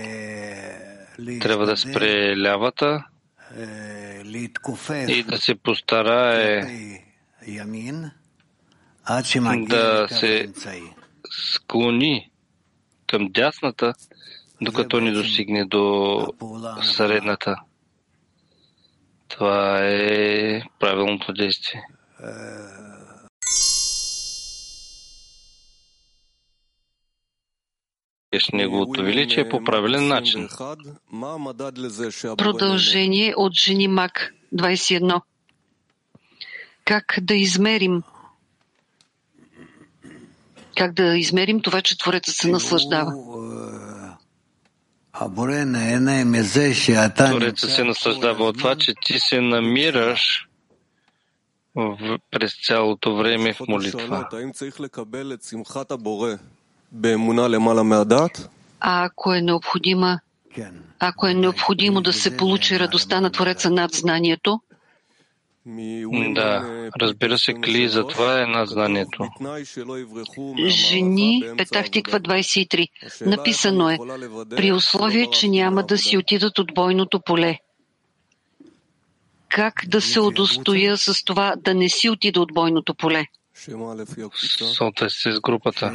трябва да спре лявата и да се постарае да се склони към дясната, докато не достигне до средната. Това е правилното действие. Неговото величие по правилен начин. Продължение от Жени Мак 21. Как да измерим как да измерим това, че Творецът се наслаждава? Творецът се наслаждава от това, че ти се намираш в, през цялото време в молитва. А ако е необходимо, ако е необходимо да се получи радостта на Твореца над знанието, да, разбира се, кли за това е над знанието. Жени, Петахтиква 23. Написано е, при условие, че няма да си отидат от бойното поле. Как да се удостоя с това да не си отида от бойното поле? Съответствие с групата.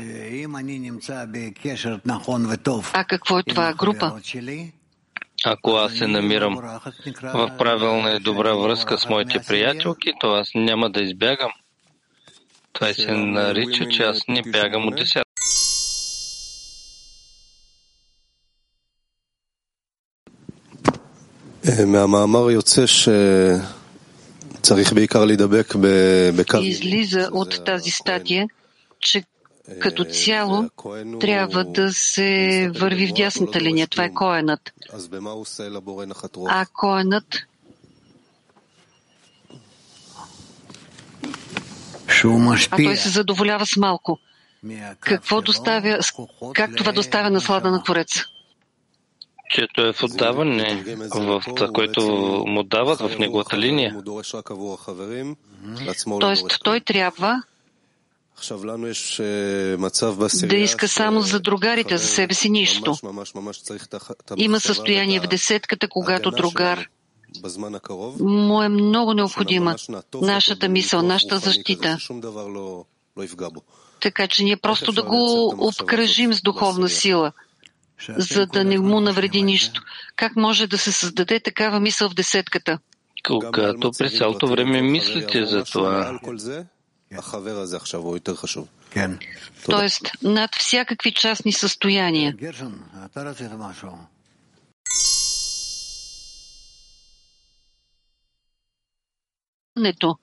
А какво е това група? Ако аз се намирам в правилна и добра връзка с моите приятелки, то аз няма да избягам. Това се нарича, че аз не бягам от десят. מהמאמר יוצא שצריך בעיקר להידבק בקו... Излиза от тази статия, че като цяло трябва да се върви в дясната линия. Това е коенът. А коенът а той се задоволява с малко. Какво доставя, как това доставя наслада на Твореца? Чето е в отдаване, в което му дават в неговата линия. Тоест, той трябва да иска само за другарите, за себе си нищо. Има състояние в десетката, когато другар му е много необходима нашата мисъл, нашата защита. Така че ние просто да го обкръжим с духовна сила, за да не му навреди нищо. Как може да се създаде такава мисъл в десетката? Когато през цялото време мислите за това, Тоест, над всякакви частни състояния. Нето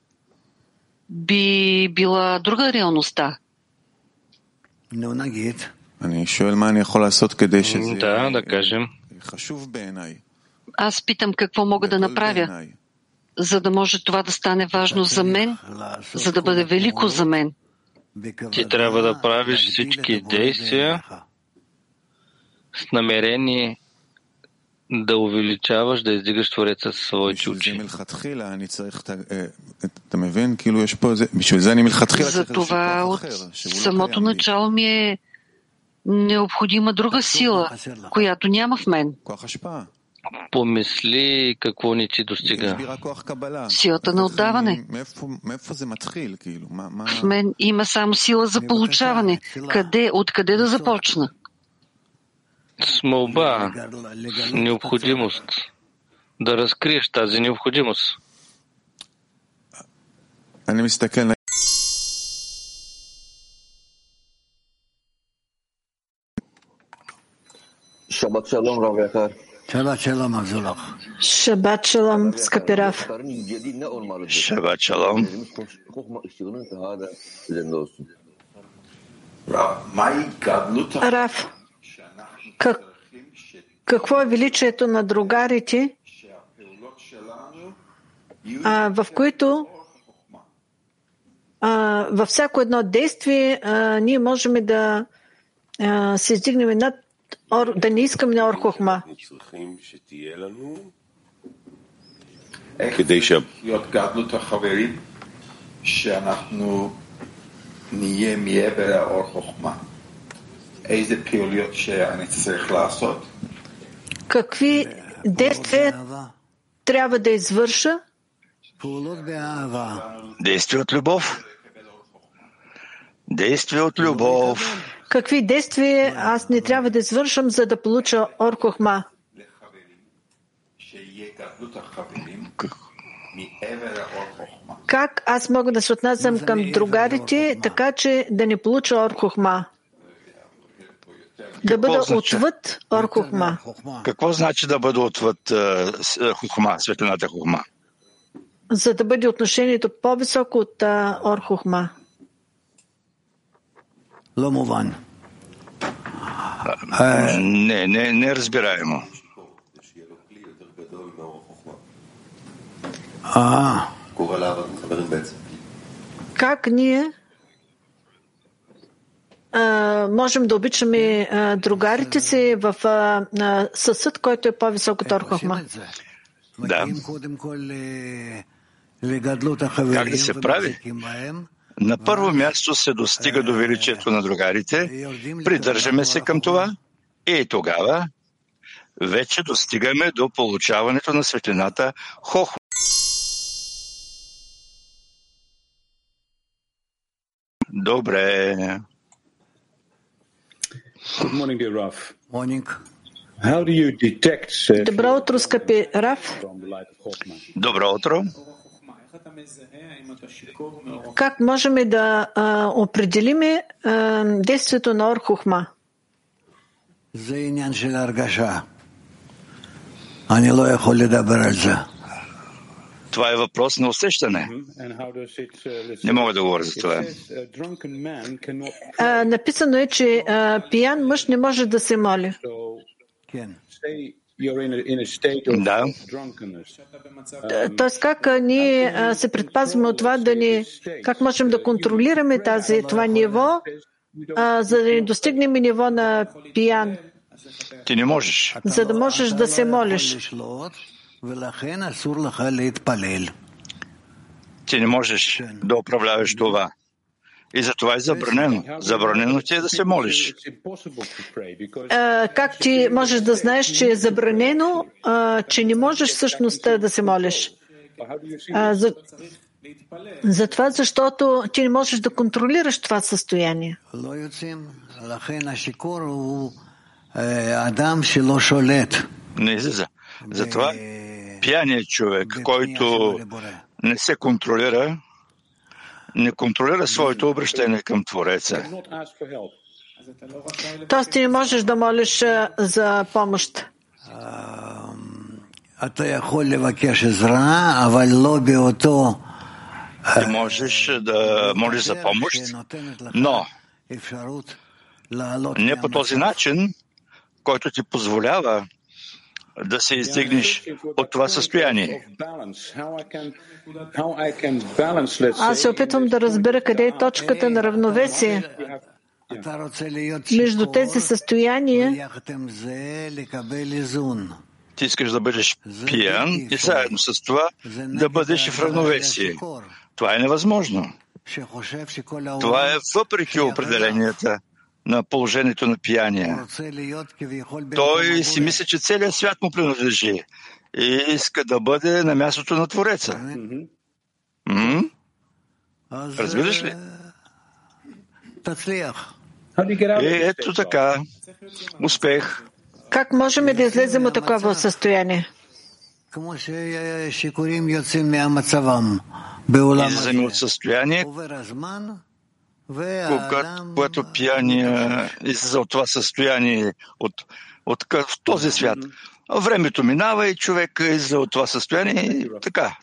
би била друга реалността. Да, да кажем. Аз питам какво мога да направя, за да може това да стане важно за мен, за да бъде велико за мен. Ти трябва да правиш всички действия с намерение да увеличаваш, да издигаш Твореца със своите очи. За това от самото начало ми е необходима друга сила, която няма в мен помисли какво ни ти достига. Силата на отдаване. В мен има само сила за получаване. Къде, откъде да започна? С молба, необходимост. Да разкриеш тази необходимост. Шабат шалом, Рав Якар. Шабат шалом, скъпи Рав. Шабат шалом. Рав, как, какво е величието на другарите, а, в които а, във всяко едно действие а, ние можем да а, се издигнем над да не искаме на Орхохма. כדי להיות גדלות החברים, שאנחנו נהיה מעבר לאור חוכמה. איזה פעילויות שאני צריך לעשות? Какви действия трябва да извърша? Действие от любов. Действие от любов. Какви действия аз не трябва да извършам, за да получа Орхохма? Как аз мога да се отнасям към другарите, така че да не получа Орхохма? Да бъда отвъд Орхохма. Какво значи да бъда отвъд хухма, светлината хухма? За да бъде отношението по-високо от Орхохма. Ломован. Не, не, не разбираемо. А. Как ние а, можем да обичаме а, другарите си в а, съсъд, който е по-висок от Орхохма? Да. Как да се прави? На първо място се достига до величието на другарите, придържаме се към това и тогава вече достигаме до получаването на светлината Хохма. Добре. Добро утро, скъпи Раф. Добро утро. Как можем да а, определим а, действието на Орхухма? Това е въпрос на усещане. Не мога да говоря за това. А, написано е, че а, пиян мъж не може да се моли. Да. Е, тоест как ние се предпазваме от това да ни... Как можем да контролираме тази, това ниво, за да не достигнем ниво на пиян? Ти не можеш. За да можеш да се молиш. Ти не можеш да управляваш това. И затова е забранено. Забранено ти е да се молиш. А, как ти можеш да знаеш, че е забранено, а, че не можеш всъщност да се молиш? А, за... Затова, защото ти не можеш да контролираш това състояние. Не излиза. Затова пияният човек, който не се контролира, не контролира своето обращение към Твореца. Тоест ти не можеш да молиш за помощ. Ти можеш да молиш за помощ, но не по този начин, който ти позволява да се издигнеш от това състояние. Аз се опитвам да разбера къде е точката на равновесие. Между тези състояния. Ти искаш да бъдеш пиян и заедно с това да бъдеш в равновесие. Това е невъзможно. Това е въпреки определенията, на положението на пияния. Той си мисли, че целият свят му принадлежи и иска да бъде на мястото на Твореца. Mm-hmm. Mm-hmm. Разбираш ли? И ето така. Успех. Как можем да излезем от такова състояние? Излизаме от състояние, когато, когато пияния излиза от това състояние, от, от, от в този свят. Времето минава и човек излиза от това състояние и така.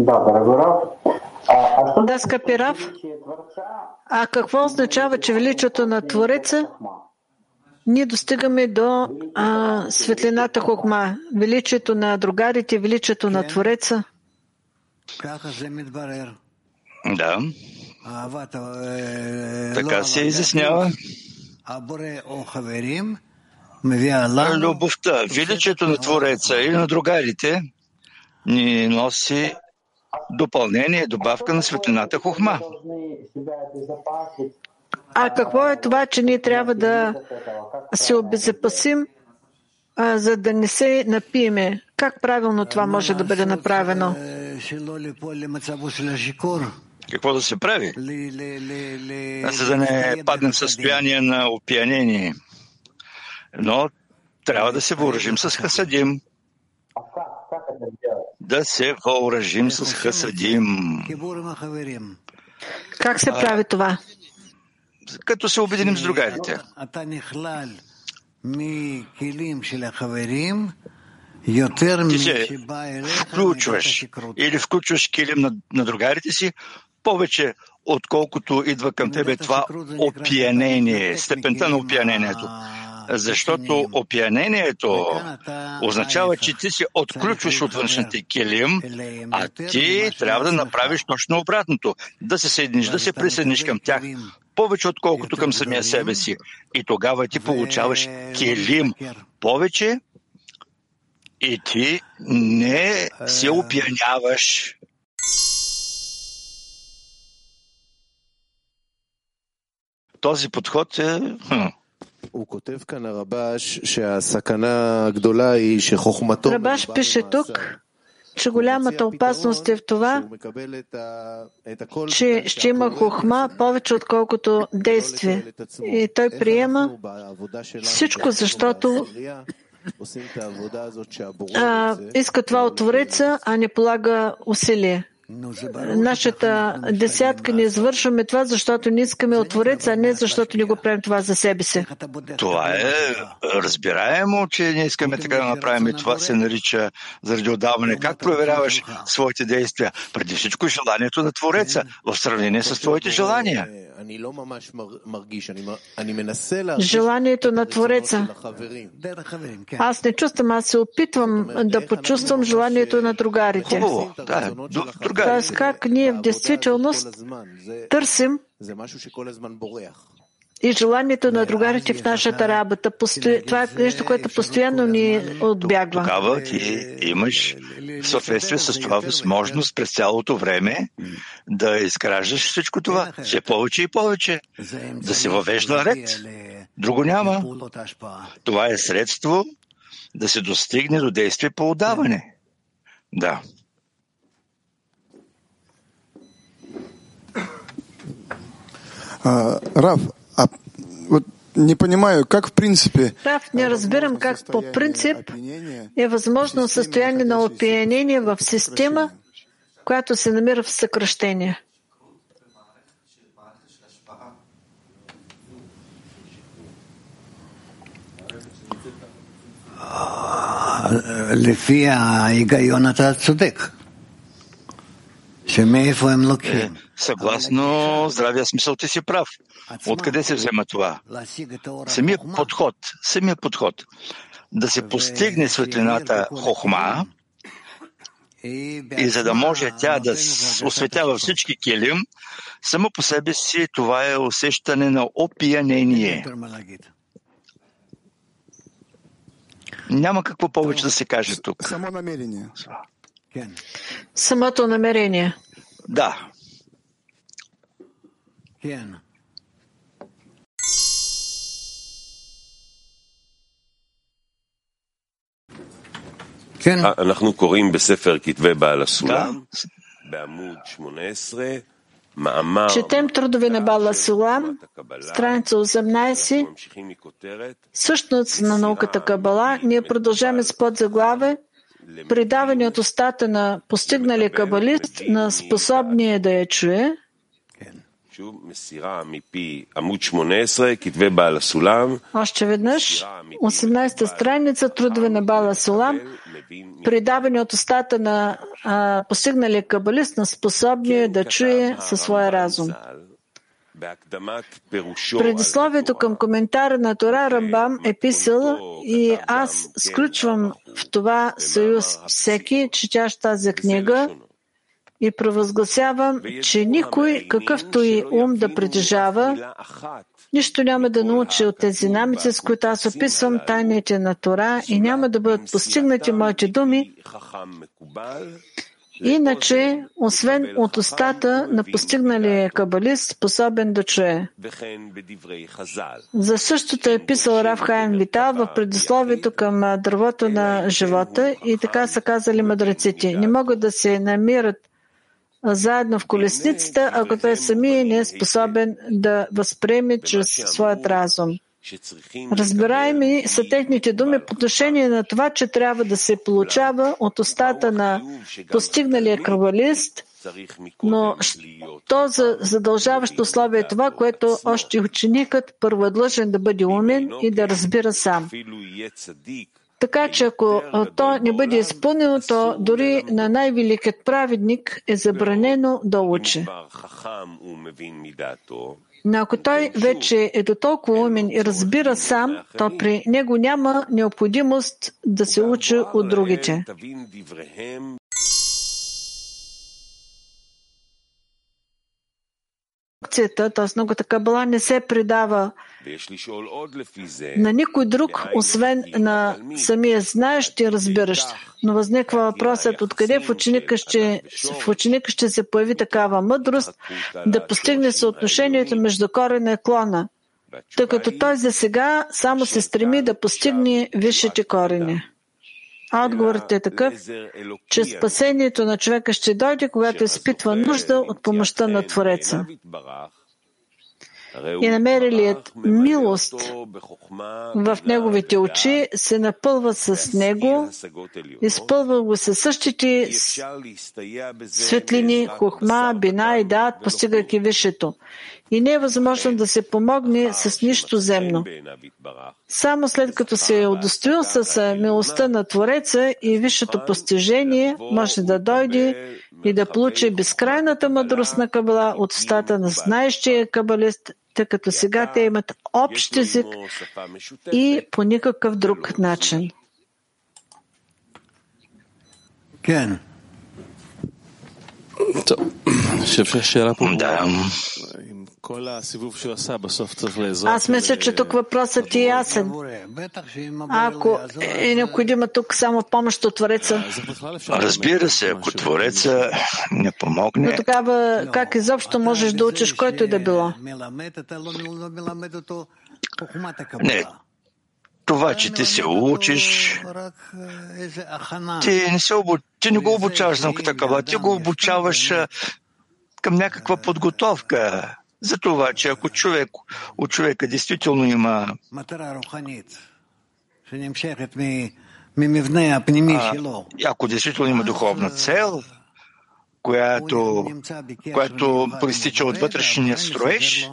Да, Драго Да, А какво означава, че величието на Твореца ние достигаме до а, светлината Хохма, величието на другарите, величието на Твореца? Да. Така се изяснява. Любовта, величието на Твореца или на другарите ни носи допълнение, добавка на светлината Хохма. А какво е това, че ние трябва да се обезопасим, за да не се напиеме? Как правилно това може да бъде направено? Какво да се прави? За да не паднем в състояние на опиянение. Но трябва да се въоръжим с хасадим. Да се въоръжим с хасадим. Как се прави това? Като се обединим с другарите. Ти се включваш или включваш килим на, на другарите си повече, отколкото идва към тебе това опиянение, степента на опиянението. Защото опиянението означава, че ти се отключваш от външните килим, а ти трябва да направиш точно обратното. Да се съединиш, да се присъединиш към тях повече отколкото към самия себе си. И тогава ти получаваш килим. Повече и ти не се опияняваш. Този подход е... Рабаш пише тук, че голямата опасност е в това, че ще има хохма повече отколкото действие. И той приема всичко, защото а, иска това от Твореца, а не полага усилие. Нашата десятка не извършваме това, защото не искаме от Твореца, а не защото не го правим това за себе си. Това е разбираемо, че не искаме така да направим и това се нарича заради отдаване. Как проверяваш своите действия? Преди всичко желанието на Твореца в сравнение с твоите желания. Желанието на Твореца. Аз не чувствам, аз се опитвам да почувствам желанието на другарите. Хубаво, да, Тоест как ние в действителност търсим и желанието на другарите в нашата работа. Това е нещо, което постоянно ни отбягва. Тогава ти имаш в съответствие с това възможност през цялото време да изграждаш всичко това. Все повече и повече. Да се въвежда ред. Друго няма. Това е средство да се достигне до действие по отдаване. Да. Рав, а вот не понимаю, как в принципе... Рав, не разбирам как по принцип е възможно състояние на опиянение в система, която се намира в съкръщение. לפי ההיגיון אתה צודק. е е, съгласно здравия смисъл, ти си прав. Откъде се взема това? Самия подход, самия подход да се постигне светлината хохма и за да може тя да осветява всички килим, само по себе си това е усещане на опиянение. Няма какво повече да се каже тук. Само намерение. Самото намерение. Да. אנחנו קוראים בספר כתבי בעל הסולם, בעמוד 18, Четем трудове на Бала Сулам, страница 18, същност на науката Кабала. Ние продължаваме с подзаглаве предаване от устата на постигнали кабалист на способния да я чуе. Още веднъж, 18-та страница, трудове на Бала Сулам, предаване от устата на а, постигналия кабалист на способния да чуе със своя разум. Предисловието към коментара на Тора Рамбам е писал и аз сключвам в това съюз всеки, четящ тази книга и провъзгласявам, че никой, какъвто и ум да притежава, нищо няма да научи от тези намици, с които аз описвам тайните на Тора и няма да бъдат постигнати моите думи, Иначе, освен от устата на постигналия кабалист, способен да чуе. За същото е писал Рав Хайм Витал в предисловието към дървото на живота и така са казали мъдреците. Не могат да се намират заедно в колесницата, ако той самия не е способен да възприеме чрез своят разум. Разбираеми са техните думи по отношение на това, че трябва да се получава от устата на постигналия кръвалист, но то за задължаващо условие е това, което още ученикът първо е длъжен да бъде умен и да разбира сам. Така че ако то не бъде изпълнено, то дори на най-великият праведник е забранено да учи. Но ако той вече е до толкова умен и разбира сам, то при него няма необходимост да се учи от другите. т.е. много така била, не се предава на никой друг, освен на самия знаещ и разбиращ. Но възниква въпросът откъде в ученика, ще, в ученика ще се появи такава мъдрост да постигне съотношението между корена и клона, тъй като той за сега само се стреми да постигне висшите корени. А отговорът е такъв, че спасението на човека ще дойде, когато изпитва нужда от помощта на Твореца и намерилият милост в неговите очи се напълва с него, изпълва го със същите светлини, хухма, бина и дат, постигайки висшето. И не е възможно да се помогне с нищо земно. Само след като се е удостоил с милостта на Твореца и висшето постижение, може да дойде и да получи безкрайната мъдрост на Кабала от устата на знаещия кабалист тъй като сега те имат общ език и по никакъв друг начин. Да. Аз мисля, че тук въпросът е ясен. Ако е необходима тук само помощ от Твореца. Разбира се, ако Твореца не помогне. Но тогава как изобщо можеш да учиш който и да било? Не, това, че ти се учиш, ти не, се обу... ти не го обучаваш науката каба, ти го обучаваш към някаква подготовка за това, че ако човек, у човека действително има а, ако действително има духовна цел, която, която проистича от вътрешния строеж,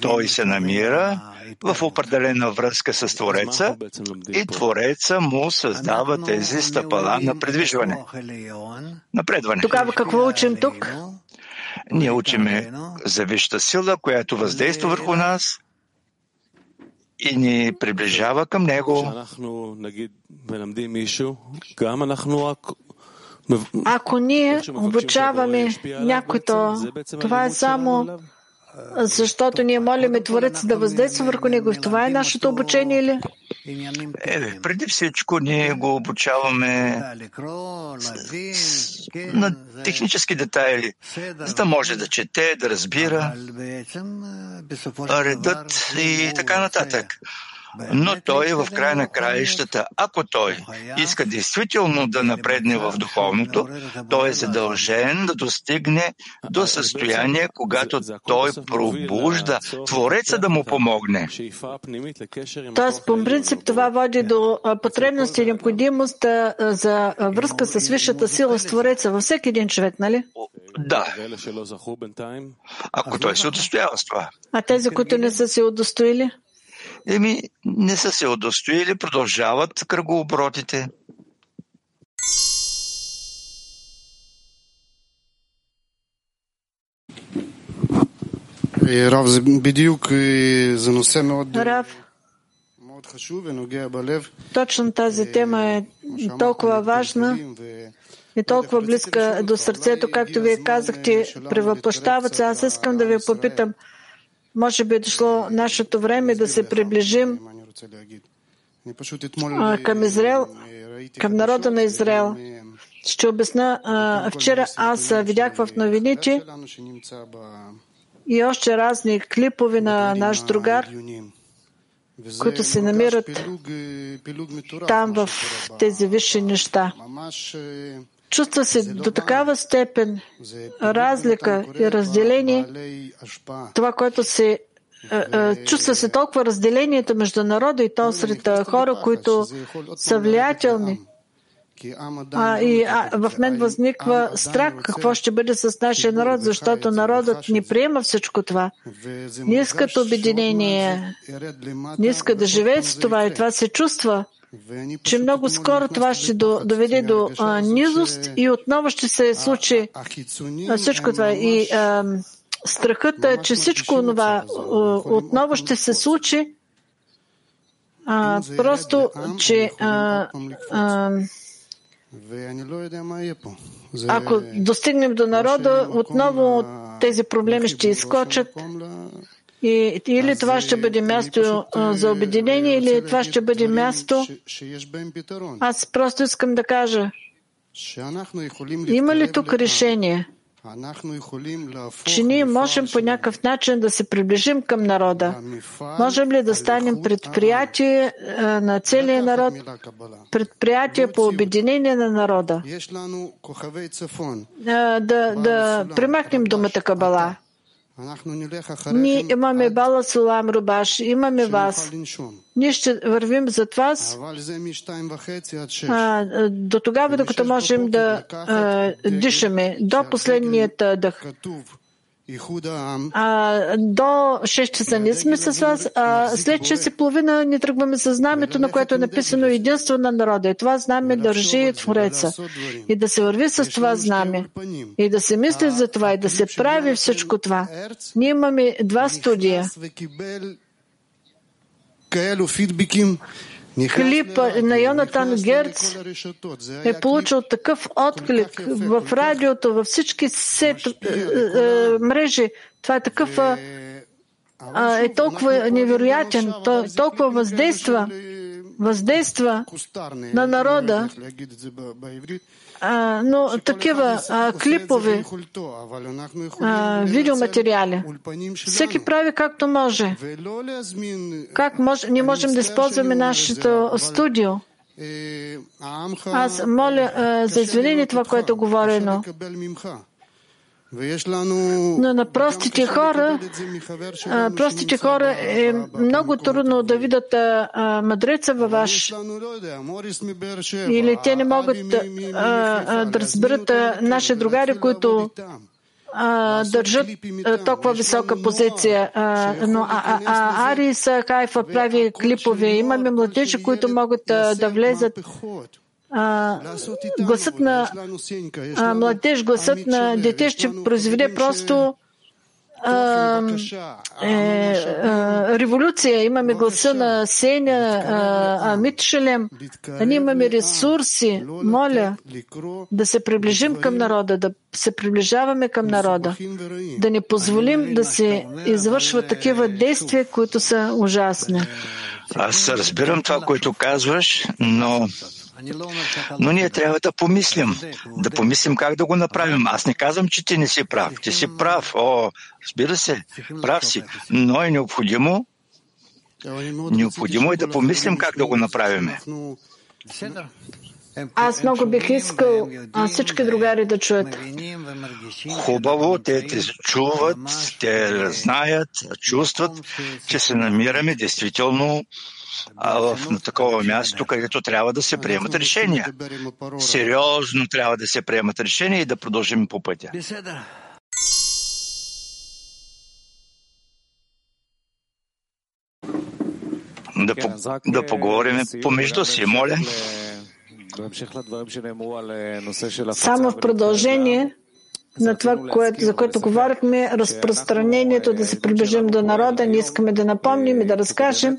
той се намира в определена връзка с Твореца и Твореца му създава тези стъпала на предвижване, напредване. Тогава какво учим тук? Ние учиме за висшата сила, която въздейства върху нас и ни приближава към Него. Ако ние обучаваме някой, то това е само защото ние молиме Творец да въздейства върху него. И това е нашето обучение ли? Е, преди всичко ние го обучаваме на технически детайли, за да може да чете, да разбира редът и така нататък. Но той в край на краищата, ако той иска действително да напредне в духовното, той е задължен да достигне до състояние, когато той пробужда Твореца да му помогне. Тоест, по принцип, това води до потребност и необходимост за връзка с висшата сила с Твореца във всеки един човек, нали? Да. Ако той се удостоява с това. А тези, които не са се удостоили? Еми, не са се удостоили, продължават кръгооборотите. Рав, בדיוק זה נושא מאוד, Рав, מאוד חשוב ונוגע בלב. точно тази тема е толкова важна и толкова близка до сърцето, както вие казахте, превъплащават се. Аз искам да ви попитам, може би е дошло нашето време да се приближим към Израел, към народа на Израел. Ще обясна. Вчера аз видях в новините и още разни клипове на наш другар, които се намират там в тези висши неща. Чувства се до такава степен разлика и разделение, това, което се чувства се толкова разделението между народа и то сред хора, които са влиятелни. А, и а, в мен възниква страх какво ще бъде с нашия народ, защото народът ни приема всичко това. Не искат обединение, не искат да живеят с това и това се чувства, че много скоро това ще доведе до низост и отново ще се случи всичко това. И страхът е, че всичко това отново ще се случи, просто, че ако достигнем до народа, отново тези проблеми ще изкочат. И, или това ще бъде място за обединение, или това ще бъде място. Аз просто искам да кажа, има ли тук решение? че ние можем по някакъв начин да се приближим към народа. Можем ли да станем предприятие на целия народ, предприятие по обединение на народа? Да, да примахнем думата Кабала. Ние имаме Бала Сулам Рубаш, имаме вас. Ние ще вървим зад вас. А, до тогава, докато можем да а, дишаме, до последният дъх. А, до 6 часа не сме с вас, а след 6 и половина ни тръгваме с знамето, на което е написано единство на народа. И това знаме държи Твореца. И да се върви с това знаме. И да се мисли за това, и да се прави всичко това. Ние имаме два студия. Клип на Йонатан Герц е получил такъв отклик в радиото, във всички сет, е, е, мрежи. Това е такъв е толкова невероятен, толкова въздейства, въздейства на народа а, но такива а, клипове, а, видеоматериали, всеки прави както може. Как може, не можем да използваме нашето студио. Аз моля а, за извинение това, което е говорено. Но на простите хора, простите хора е много трудно да видят мъдреца във ваш. Или те не могат да, разберат наши другари, които държат толкова висока позиция. Но а, а, а Арис Хайфа прави клипове. Имаме младежи, които могат да влезат гласът на а, младеж, гласът на дете ще произведе просто а, е, а, революция. Имаме гласа на Сеня, Амит. Ние имаме ресурси. Моля да се приближим към народа, да се приближаваме към народа, да не позволим да се извършват такива действия, които са ужасни. Аз разбирам това, което казваш, но но ние трябва да помислим, да помислим как да го направим. Аз не казвам, че ти не си прав. Ти си прав. О, разбира се, прав си. Но е необходимо, необходимо е да помислим как да го направим. Аз много бих искал всички другари да чуят. Хубаво, те те чуват, те знаят, чувстват, че се намираме действително в, на такова място, където трябва да се приемат решения. Сериозно трябва да се приемат решения и да продължим по пътя. Да, по, да поговорим помежду си, моля. Само в продължение на това, което, за което говорихме, разпространението да се приближим до народа, ние искаме да напомним и да разкажем,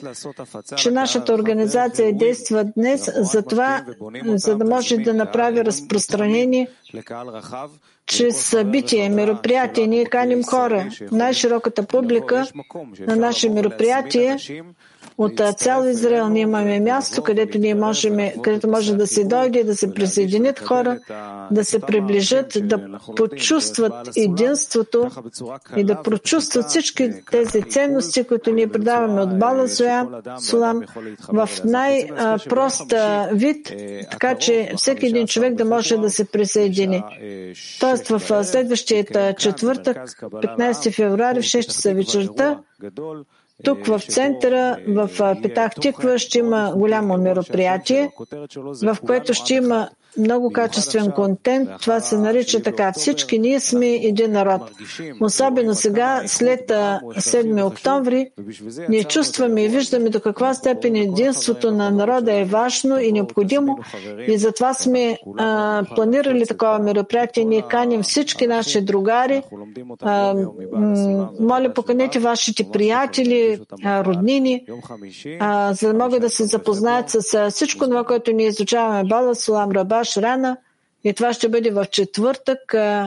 че нашата организация действа днес за това, за да може да направи разпространение чрез събития, мероприятия. Ние каним хора, най-широката публика на наше мероприятие от цял Израел ние имаме място, където ние можем, където може да се дойде, да се присъединят хора, да се приближат, да почувстват единството и да прочувстват всички тези ценности, които ние предаваме от Бала Сулам в най-прост вид, така че всеки един човек да може да се присъедини. Тоест в следващия четвъртък, 15 февруари в 6 часа вечерта, тук в центъра, в Петах Тиква, ще има голямо мероприятие, в което ще има много качествен контент. Това се нарича така. Всички ние сме един народ. Особено сега, след 7 октомври, ние чувстваме и виждаме до каква степен единството на народа е важно и необходимо. И затова сме а, планирали такова мероприятие. Ние каним всички наши другари. А, моля, поканете вашите приятели, а, роднини, а, за да могат да се запознаят с всичко това, което ние изучаваме. Бала Салам Раба Рана и това ще бъде в четвъртък